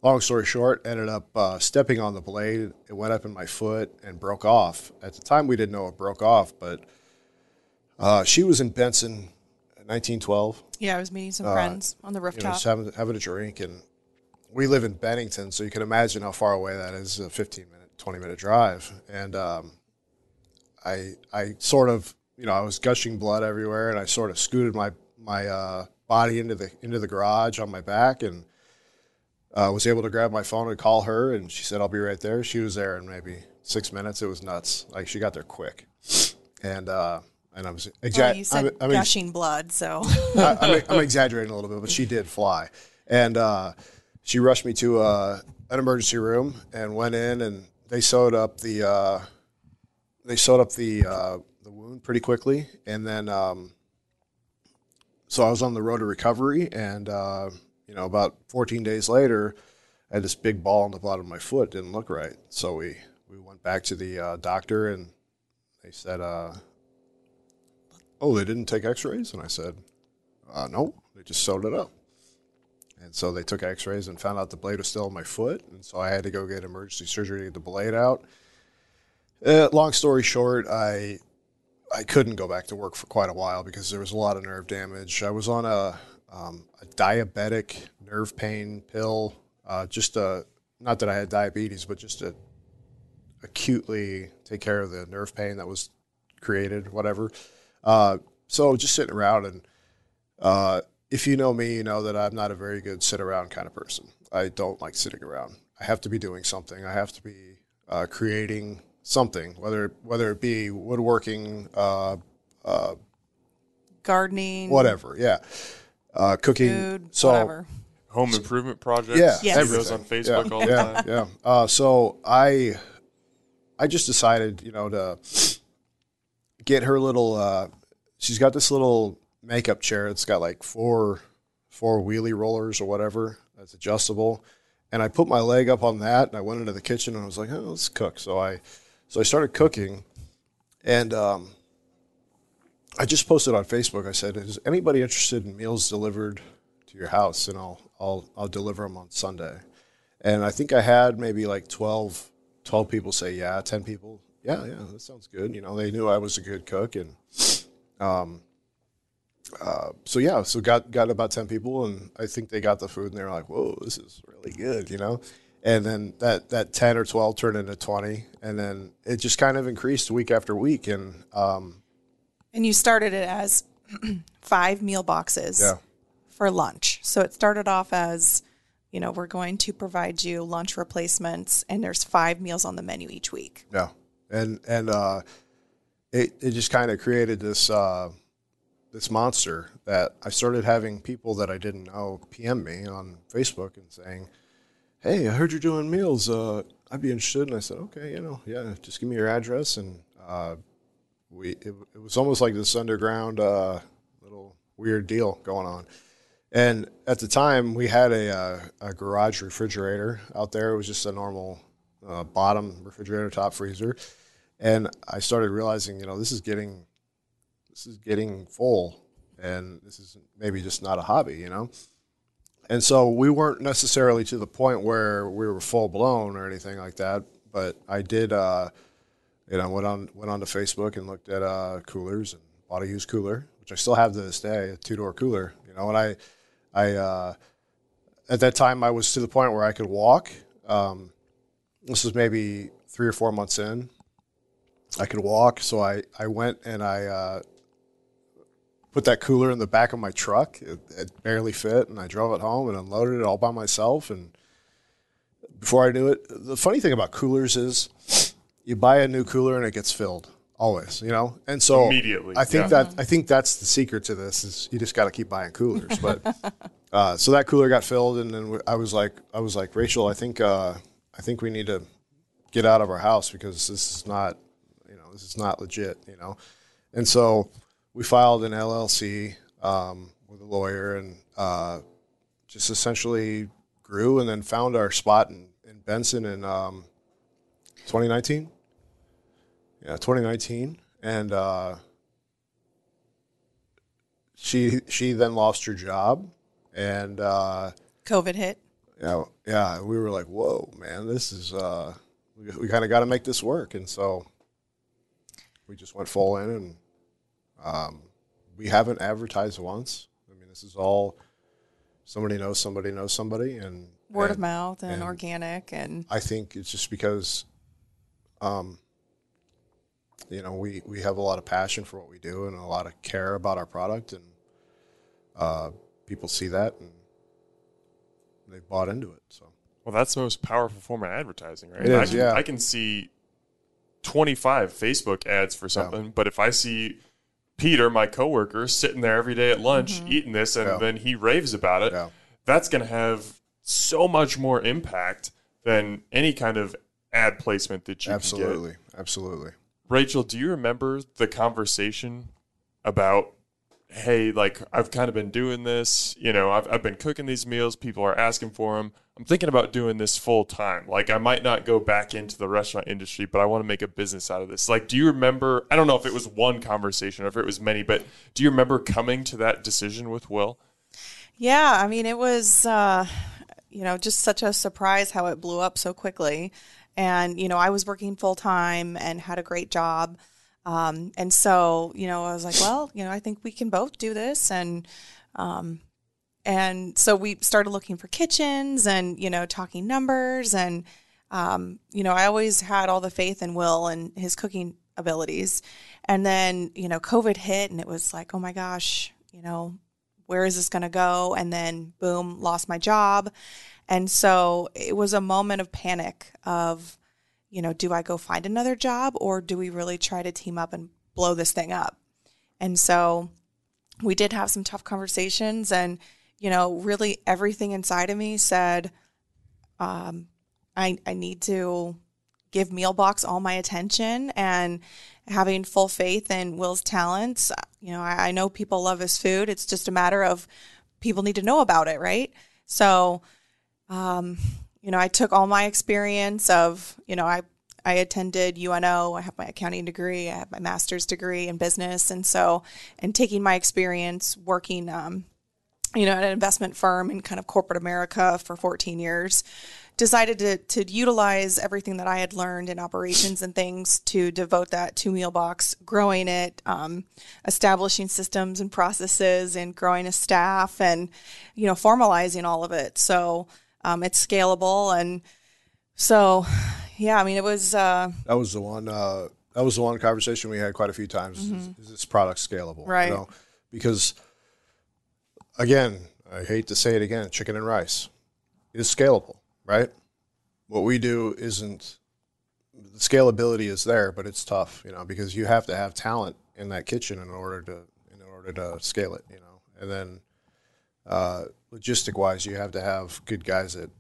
long story short, ended up uh, stepping on the blade. It went up in my foot and broke off. At the time, we didn't know it broke off, but uh, she was in Benson, 1912 Yeah, I was meeting Uh, some friends on the you know, rooftop. just having, having a drink. And we live in Bennington, so you can imagine how far away that is a 15 minute, 20 minute drive. And um, I, I sort of, you know, I was gushing blood everywhere, and I sort of scooted my my uh, body into the into the garage on my back, and uh, was able to grab my phone and call her, and she said, "I'll be right there." She was there in maybe six minutes. It was nuts. Like she got there quick, and uh, and I was well, exactly. you said gushing blood, so I, I'm, I'm exaggerating a little bit, but she did fly, and uh, she rushed me to uh, an emergency room and went in, and they sewed up the uh, they sewed up the uh, the wound pretty quickly, and then um, so I was on the road to recovery, and uh, you know about 14 days later, I had this big ball on the bottom of my foot, didn't look right, so we we went back to the uh, doctor, and they said. Oh, they didn't take x-rays? And I said, uh, no, they just sewed it up. And so they took x-rays and found out the blade was still in my foot. And so I had to go get emergency surgery to get the blade out. Uh, long story short, I I couldn't go back to work for quite a while because there was a lot of nerve damage. I was on a, um, a diabetic nerve pain pill, uh, just a, not that I had diabetes, but just to acutely take care of the nerve pain that was created, whatever. Uh, so just sitting around and Uh, if you know me, you know that I'm not a very good sit around kind of person. I don't like sitting around. I have to be doing something. I have to be uh, creating something, whether whether it be woodworking, uh, uh, Gardening, whatever. Yeah, uh, cooking. food, so whatever. Home improvement projects. Yeah, See Yes. those on. Facebook yeah, all the yeah, time. yeah. Uh, so I, I just decided, you know, to get her little. Uh, she's got this little makeup chair. It's got like four, four wheelie rollers or whatever. That's adjustable. And I put my leg up on that, and I went into the kitchen, and I was like, "Oh, let's cook." So I, so I started cooking, and um, I just posted on Facebook. I said, "Is anybody interested in meals delivered to your house?" And I'll I'll I'll deliver them on Sunday. And I think I had maybe like 12, 12 people say yeah, ten people, yeah, yeah, that sounds good. You know, they knew I was a good cook, and um, uh, so yeah, so got got about ten people, and I think they got the food, and they were like, "Whoa, this is really good," you know. And then that that ten or twelve turned into twenty, and then it just kind of increased week after week, and um, And you started it as five meal boxes yeah. for lunch. So it started off as, you know, we're going to provide you lunch replacements, and there's five meals on the menu each week. Yeah, and and uh, it it just kind of created this uh, this monster that I started having people that I didn't know PM me on Facebook and saying, "Hey, I heard you're doing meals. Uh, I'd be interested." And I said, "Okay, you know, yeah, just give me your address." And uh, we it, it was almost like this underground uh, little weird deal going on. And at the time, we had a, uh, a garage refrigerator out there. It was just a normal uh, bottom refrigerator, top freezer. And I started realizing, you know, this is getting this is getting full, and this is maybe just not a hobby, you know. And so we weren't necessarily to the point where we were full blown or anything like that. But I did, uh, you know, went on went onto Facebook and looked at uh, coolers and bought a used cooler, which I still have to this day, a two door cooler. You know, and I, I uh, at that time I was to the point where I could walk. Um, this was maybe three or four months in. I could walk, so I I went and I uh, put that cooler in the back of my truck. It, it barely fit, and I drove it home and unloaded it all by myself. And before I knew it, the funny thing about coolers is you buy a new cooler and it gets filled always, you know. And so Immediately, I think yeah. that I think that's the secret to this is you just got to keep buying coolers. But uh, so that cooler got filled, and then I was like, I was like, Rachel, I think uh, I think we need to get out of our house because this is not, this is not legit, you know. And so we filed an LLC um, with a lawyer and uh, just essentially grew and then found our spot in, in Benson in um, 2019. Yeah, 2019. And uh, she she then lost her job. And uh, COVID hit. yeah, yeah, we were like, whoa, man, this is, uh, we, we kind of got to make this work. And so we just went full in and um, we haven't advertised once. I mean, this is all somebody knows somebody knows somebody. And Word and of mouth and, and- organic and I think it's just because, um, you know, we, we have a lot of passion for what we do and a lot of care about our product. And uh, people see that and they've bought into it. So. Well, that's the most powerful form of advertising, right? It I can, yeah. I can see 25 Facebook ads for something, but if I see Peter, my coworker, sitting there every day at lunch mm-hmm. eating this and Yeah. then he raves about it, Yeah. that's going to have so much more impact than any kind of ad placement that you. Absolutely, absolutely. Rachel, do you remember the conversation about, hey, like I've kind of been doing this, you know, I've, I've been cooking these meals, people are asking for them. I'm thinking about doing this full time. Like I might not go back into the restaurant industry, but I want to make a business out of this. Like, do you remember? I don't know if it was one conversation or if it was many, but do you remember coming to that decision with Will? Yeah, I mean, it was, uh, you know, just such a surprise how it blew up so quickly. And, you know, I was working full time and had a great job. Um, and so, you know, I was like, well, you know, I think we can both do this. And, um, and so we started looking for kitchens and, you know, talking numbers. And, um, you know, I always had all the faith in Will and his cooking abilities. And then, you know, COVID hit and it was like, oh my gosh, you know, where is this going to go? And then boom, lost my job. And so it was a moment of panic of, you know, do I go find another job or do we really try to team up and blow this thing up? And so we did have some tough conversations and, you know, really everything inside of me said, um, I, I need to give Mealbox all my attention and having full faith in Will's talents. You know, I, I know people love his food. It's just a matter of people need to know about it, right? So, um, you know, I took all my experience of, you know, I I attended UNO. I have my accounting degree. I have my master's degree in business, and so, and taking my experience working, um, you know, at an investment firm in kind of corporate America for 14 years, decided to to utilize everything that I had learned in operations and things to devote that to Mealbox, growing it, um, establishing systems and processes, and growing a staff, and you know, formalizing all of it. So um, it's scalable, and so yeah, I mean, it was. Uh, that was the one. Uh, that was the one conversation we had quite a few times. Mm-hmm. Is, is, this product scalable? Right. You know? Because again, I hate to say it again, chicken and rice is scalable, right? What we do isn't. The scalability is there, but it's tough, you know, because you have to have talent in that kitchen in order to in order to scale it, you know, and then uh, logistic wise, you have to have good guys that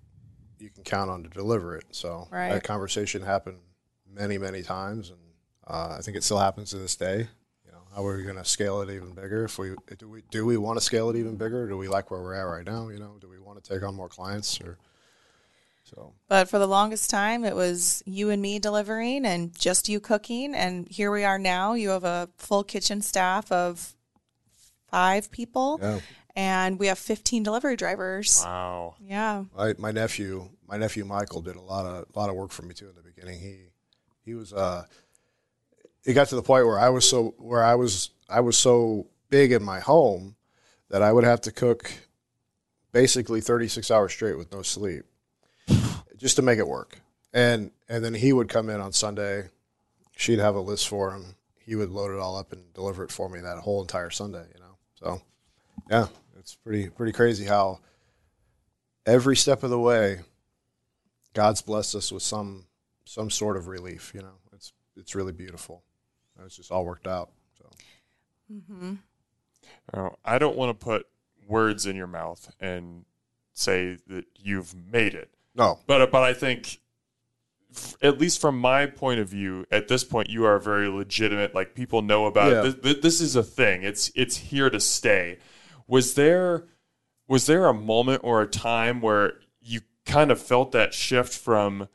you can count on to deliver it. So right. that conversation happened many, many times, and uh, I think it still happens to this day. You know, how are we going to scale it even bigger? If we do, we do we want to scale it even bigger? Do we like where we're at right now? You know, do we want to take on more clients or? So. But for the longest time, it was you and me delivering and just you cooking. And here we are now. You have a full kitchen staff of five people. Yeah and we have 15 delivery drivers. Wow. Yeah. I, my nephew, my nephew Michael did a lot of a lot of work for me too in the beginning. He he was uh it got to the point where I was so where I was I was so big in my home that I would have to cook basically 36 hours straight with no sleep just to make it work. And and then he would come in on Sunday. She'd have a list for him. He would load it all up and deliver it for me that whole entire Sunday, you know. So, yeah, it's pretty pretty crazy how every step of the way God's blessed us with some some sort of relief. You know, it's it's really beautiful. It's just all worked out. So. Mm-hmm. Now, I don't want to put words in your mouth and say that you've made it. No, but but I think at least from my point of view, at this point, you are very legitimate. Like people know about yeah. it. This, this, is a thing. It's it's here to stay. Was there was there a moment or a time where you kind of felt that shift from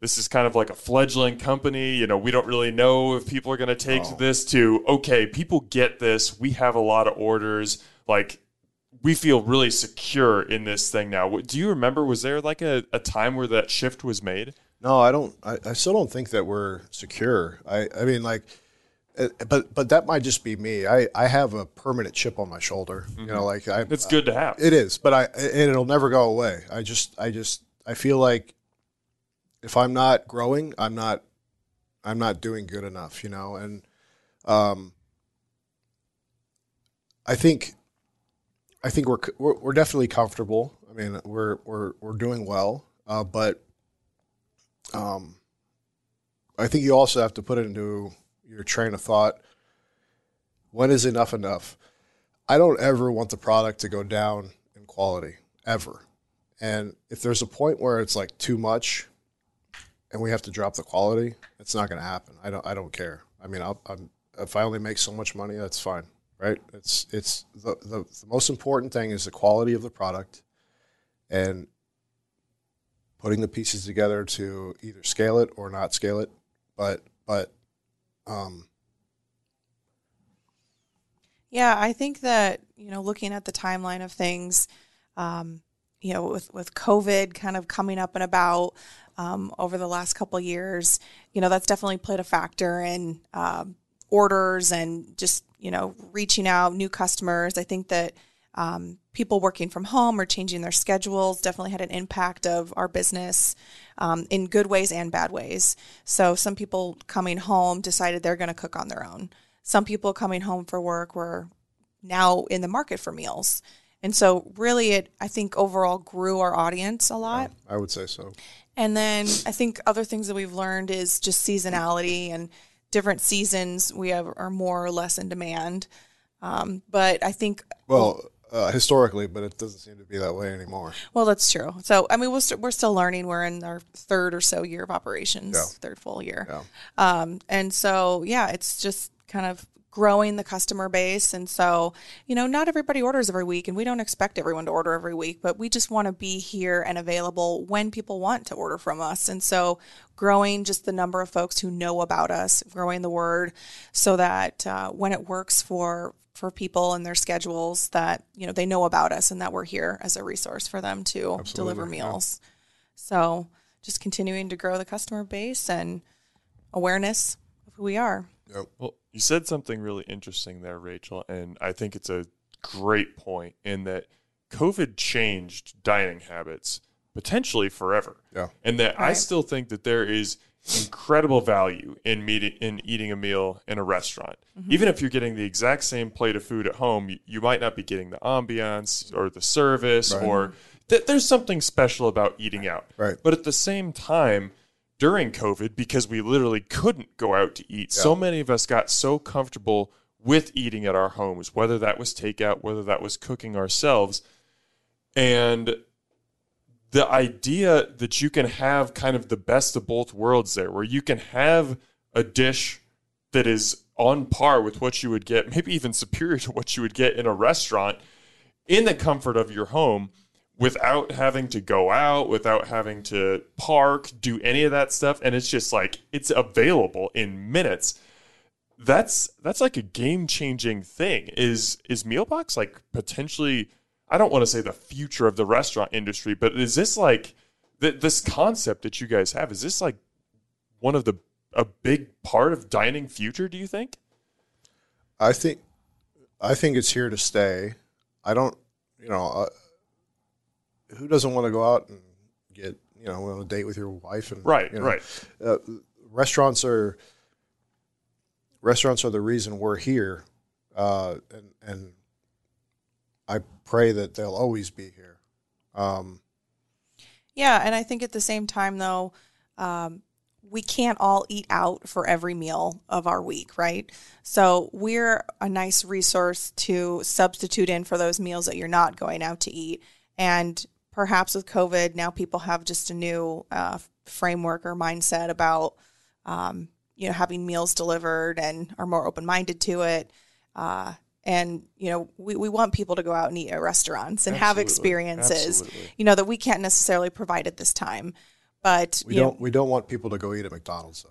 this is kind of like a fledgling company, you know, we don't really know if people are going to take oh. this to okay, people get this, we have a lot of orders, like we feel really secure in this thing now. Do you remember was there like a, a time where that shift was made? No, I don't I, I still don't think that we're secure. I I mean like but but that might just be me. I, I have a permanent chip on my shoulder. Mm-hmm. You know, like I. It's good to have. It is, but I and it'll never go away. I just I just I feel like if I'm not growing, I'm not I'm not doing good enough. You know, and um, I think I think we're, we're we're definitely comfortable. I mean, we're we're we're doing well, uh, but um, I think you also have to put it into your train of thought. When is enough enough? I don't ever want the product to go down in quality ever. And if there's a point where it's like too much, and we have to drop the quality, it's not going to happen. I don't. I don't care. I mean, I'll, I'm, if I only make so much money, that's fine, right? It's it's the, the the most important thing is the quality of the product, and putting the pieces together to either scale it or not scale it. But but um, yeah, I think that you know, looking at the timeline of things, um, you know, with with COVID kind of coming up and about um, over the last couple years, you know, that's definitely played a factor in um, orders and just you know reaching out new customers. I think that um, people working from home or changing their schedules definitely had an impact of our business um, in good ways and bad ways. So some people coming home decided they're going to cook on their own. Some people coming home for work were now in the market for meals. And so, really, it I think overall grew our audience a lot. I would say so. And then I think other things that we've learned is just seasonality and different seasons we have are more or less in demand. Um, but I think Well, uh, historically, but it doesn't seem to be that way anymore. well, that's true. So I mean, we're st- we're still learning. We're in our third or so year of operations, Yeah. third full year. Yeah. Um, and so yeah, it's just kind of growing the customer base. And so you know, not everybody orders every week, and we don't expect everyone to order every week, but we just want to be here and available when people want to order from us. And so growing just the number of folks who know about us, growing the word, so that uh, when it works for for people and their schedules that you know they know about us and that we're here as a resource for them to deliver yeah. meals. So just continuing to grow the customer base and awareness of who we are. Well, you said something really interesting there, Rachel, and I think it's a great point in that COVID changed dining habits potentially forever. Yeah. And that I still think that there is incredible value in meeting in eating a meal in a restaurant. Mm-hmm. Even if you're getting the exact same plate of food at home, you, you might not be getting the ambiance or the service Right. or th- there's something special about eating out. Right. But at the same time, during COVID, because we literally couldn't go out to eat, so many of us got so comfortable with eating at our homes, whether that was takeout, whether that was cooking ourselves. And the idea that you can have kind of the best of both worlds there, where you can have a dish that is on par with what you would get, maybe even superior to what you would get in a restaurant in the comfort of your home without having to go out, without having to park, do any of that stuff. And it's just like it's available in minutes. That's that's like a game changing thing. Is is Mealbox like potentially I don't want to say the future of the restaurant industry, but is this like th- this concept that you guys have? Is this like one of the a big part of dining future? Do you think? I think, I think it's here to stay. I don't, you know, uh, who doesn't want to go out and get, you know, on a date with your wife and Right, you know, right. uh, restaurants are restaurants are the reason we're here, uh, and and I pray that they'll always be here. Um, Yeah, and I think at the same time though, um, we can't all eat out for every meal of our week, right? So we're a nice resource to substitute in for those meals that you're not going out to eat. And perhaps with COVID, now people have just a new uh, framework or mindset about, um, you know, having meals delivered and are more open minded to it. Uh, and you know, we, we want people to go out and eat at restaurants and have experiences Absolutely. you know that we can't necessarily provide at this time but we you know, don't we don't want people to go eat at McDonald's though.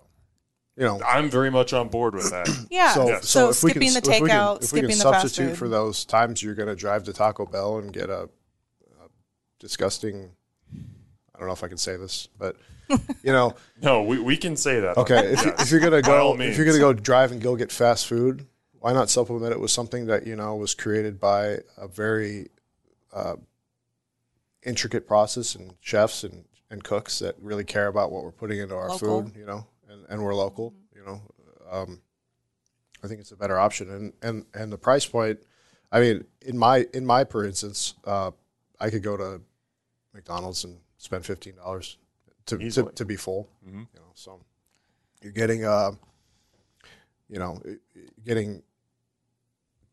You know, I'm very much on board with that. yeah So, Ah, so, if we skipping can, the if we can- takeout if we skipping can the fast substitute food for those times you're going to drive to Taco Bell and get a, a disgusting. I don't know if I can say this, but you know, No, we, we can say that. okay, if, you, if you're gonna go, if you're gonna go drive and go get fast food, why not supplement it with something that you know was created by a very uh, intricate process and chefs and, and cooks that really care about what we're putting into our Local. food, you know, and, and we're local, you know. Um, I think it's a better option, and, and and the price point. I mean, in my in my per instance, uh, I could go to McDonald's and spend fifteen dollars to, to to be full. Mhm. You know, so you're getting uh, you know, getting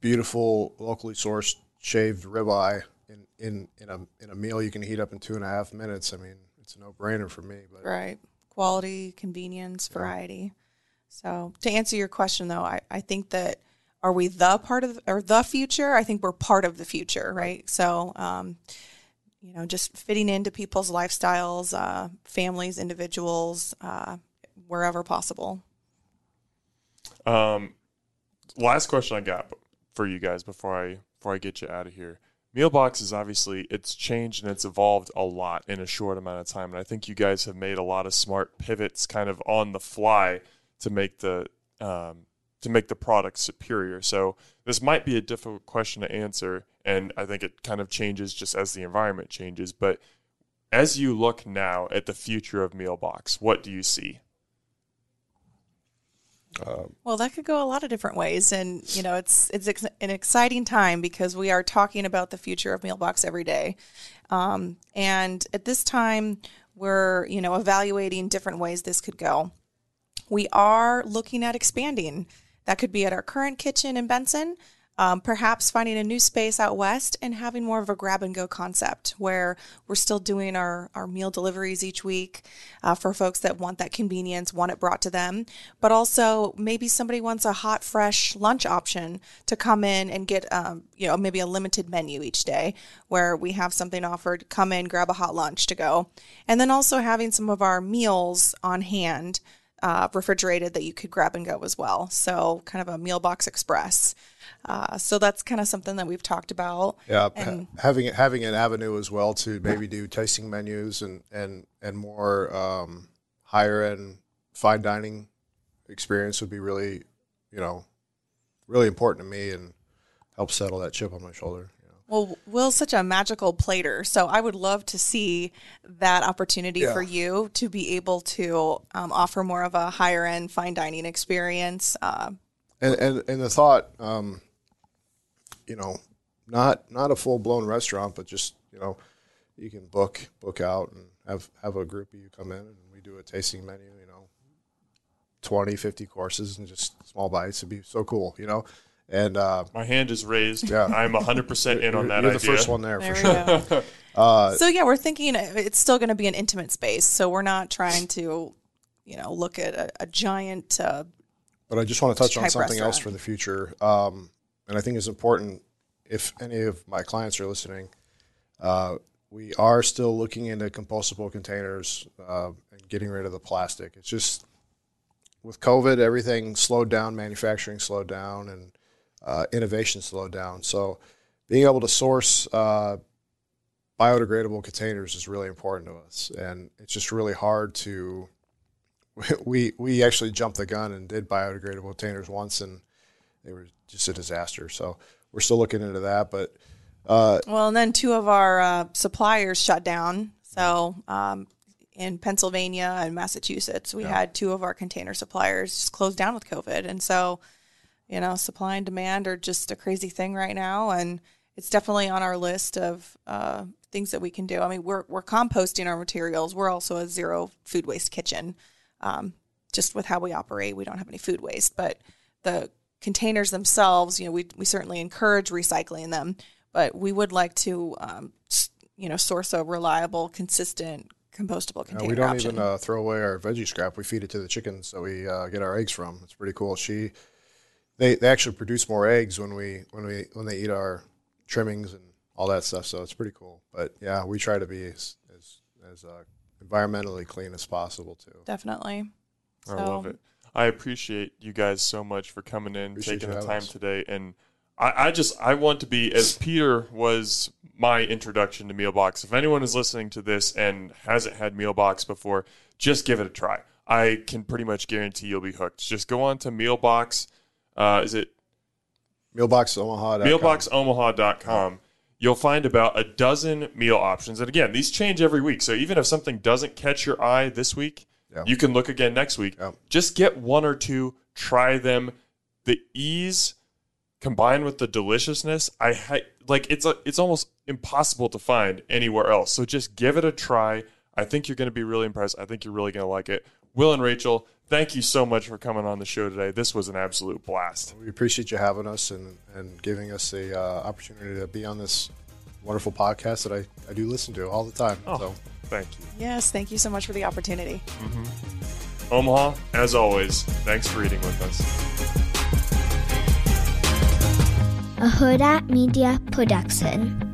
beautiful locally sourced shaved ribeye in in in a in a meal you can heat up in two and a half minutes. I mean, it's a no brainer for me. But right. Quality convenience variety. So to answer your question though I, I think that are we the part of or the future? I think we're part of the future right? So um, you know just fitting into people's lifestyles uh, families individuals uh, wherever possible Um, last question I got for you guys before I before I get you out of here. Mealbox is obviously it's changed and it's evolved a lot in a short amount of time, and I think you guys have made a lot of smart pivots, kind of on the fly, to make the um, to make the product superior. So this might be a difficult question to answer, and I think it kind of changes just as the environment changes. But as you look now at the future of Mealbox, what do you see? Well, that could go a lot of different ways, and you know, it's it's ex- an exciting time because we are talking about the future of Mealbox every day, um, and at this time, we're you know evaluating different ways this could go. We are looking at expanding. That could be at our current kitchen in Benson, um, perhaps finding a new space out west and having more of a grab and go concept where we're still doing our, our meal deliveries each week uh, for folks that want that convenience, want it brought to them. But also, maybe somebody wants a hot, fresh lunch option to come in and get, um, you know, maybe a limited menu each day where we have something offered, come in, grab a hot lunch to go. And then also having some of our meals on hand. Uh, refrigerated that you could grab and go as well. So, kind of a Mealbox express. Uh, so that's kind of something that we've talked about. Yeah, And- ha- having having an avenue as well to maybe do tasting menus and and and more um, higher end fine dining experience would be really, you know, really important to me and help settle that chip on my shoulder. You know. Well, Will's such a magical plater, so I would love to see that opportunity Yeah. for you to be able to um, offer more of a higher end fine dining experience. Uh, And and and the thought, um, you know, not not a full blown restaurant, but just you know, you can book book out and have have a group of you come in and we do a tasting menu. You know, 20, 50 courses and just small bites. It'd be so cool, you know. And uh, My hand is raised. Yeah. I'm 100% in on you're, that you're idea. the first one there, there for sure. Uh, so yeah, we're thinking it's still going to be an intimate space, so we're not trying to, you know, look at a, a giant. Uh, But I just want to touch on type something else for the future. Um, and I think it's important if any of my clients are listening, uh, we are still looking into compostable containers uh, and getting rid of the plastic. It's just with COVID, everything slowed down, manufacturing slowed down, and uh, innovation slowed down. So being able to source uh, biodegradable containers is really important to us. And it's just really hard to we we actually jumped the gun and did biodegradable containers once, and they were just a disaster. So we're still looking into that, but uh, well, and then two of our uh, suppliers shut down. So um, in Pennsylvania and Massachusetts, we had two of our container suppliers just closed down with COVID, and so you know, supply and demand are just a crazy thing right now, and it's definitely on our list of uh, things that we can do. I mean, we're we're composting our materials. We're also a zero food waste kitchen. Um, just with how we operate, we don't have any food waste, but the containers themselves, you know, we we certainly encourage recycling them, but we would like to, um, you know, source a reliable, consistent, compostable uh, container we don't option. even uh, throw away our veggie scrap. We feed it to the chickens that we uh, get our eggs from. It's pretty cool. She they they actually produce more eggs when we when we when they eat our trimmings and all that stuff. So it's pretty cool. But yeah, we try to be as as, as uh, environmentally clean as possible too. Definitely. I love it. I appreciate you guys so much for coming in, Appreciate taking the time us. today. And I, I just I want to be as Peter was my introduction to Mealbox. If anyone is listening to this and hasn't had Mealbox before, just give it a try. I can pretty much guarantee you'll be hooked. Just go on to Mealbox. Uh, is it Mealboxomaha.com. mealboxomaha.com you'll find about a dozen meal options and again these change every week so even if something doesn't catch your eye this week Yeah. you can look again next week Yeah. just get one or two try them the ease combined with the deliciousness i ha- like it's a, it's almost impossible to find anywhere else so just give it a try i think you're going to be really impressed i think you're really going to like it will and rachel thank you so much for coming on the show today this was an absolute blast We appreciate you having us and, and giving us the uh, opportunity to be on this wonderful podcast that I, I do listen to all the time. Oh. So thank you Yes, thank you so much for the opportunity. Mm-hmm. Omaha, as always, thanks for eating with us. a Hurrdat Media Production.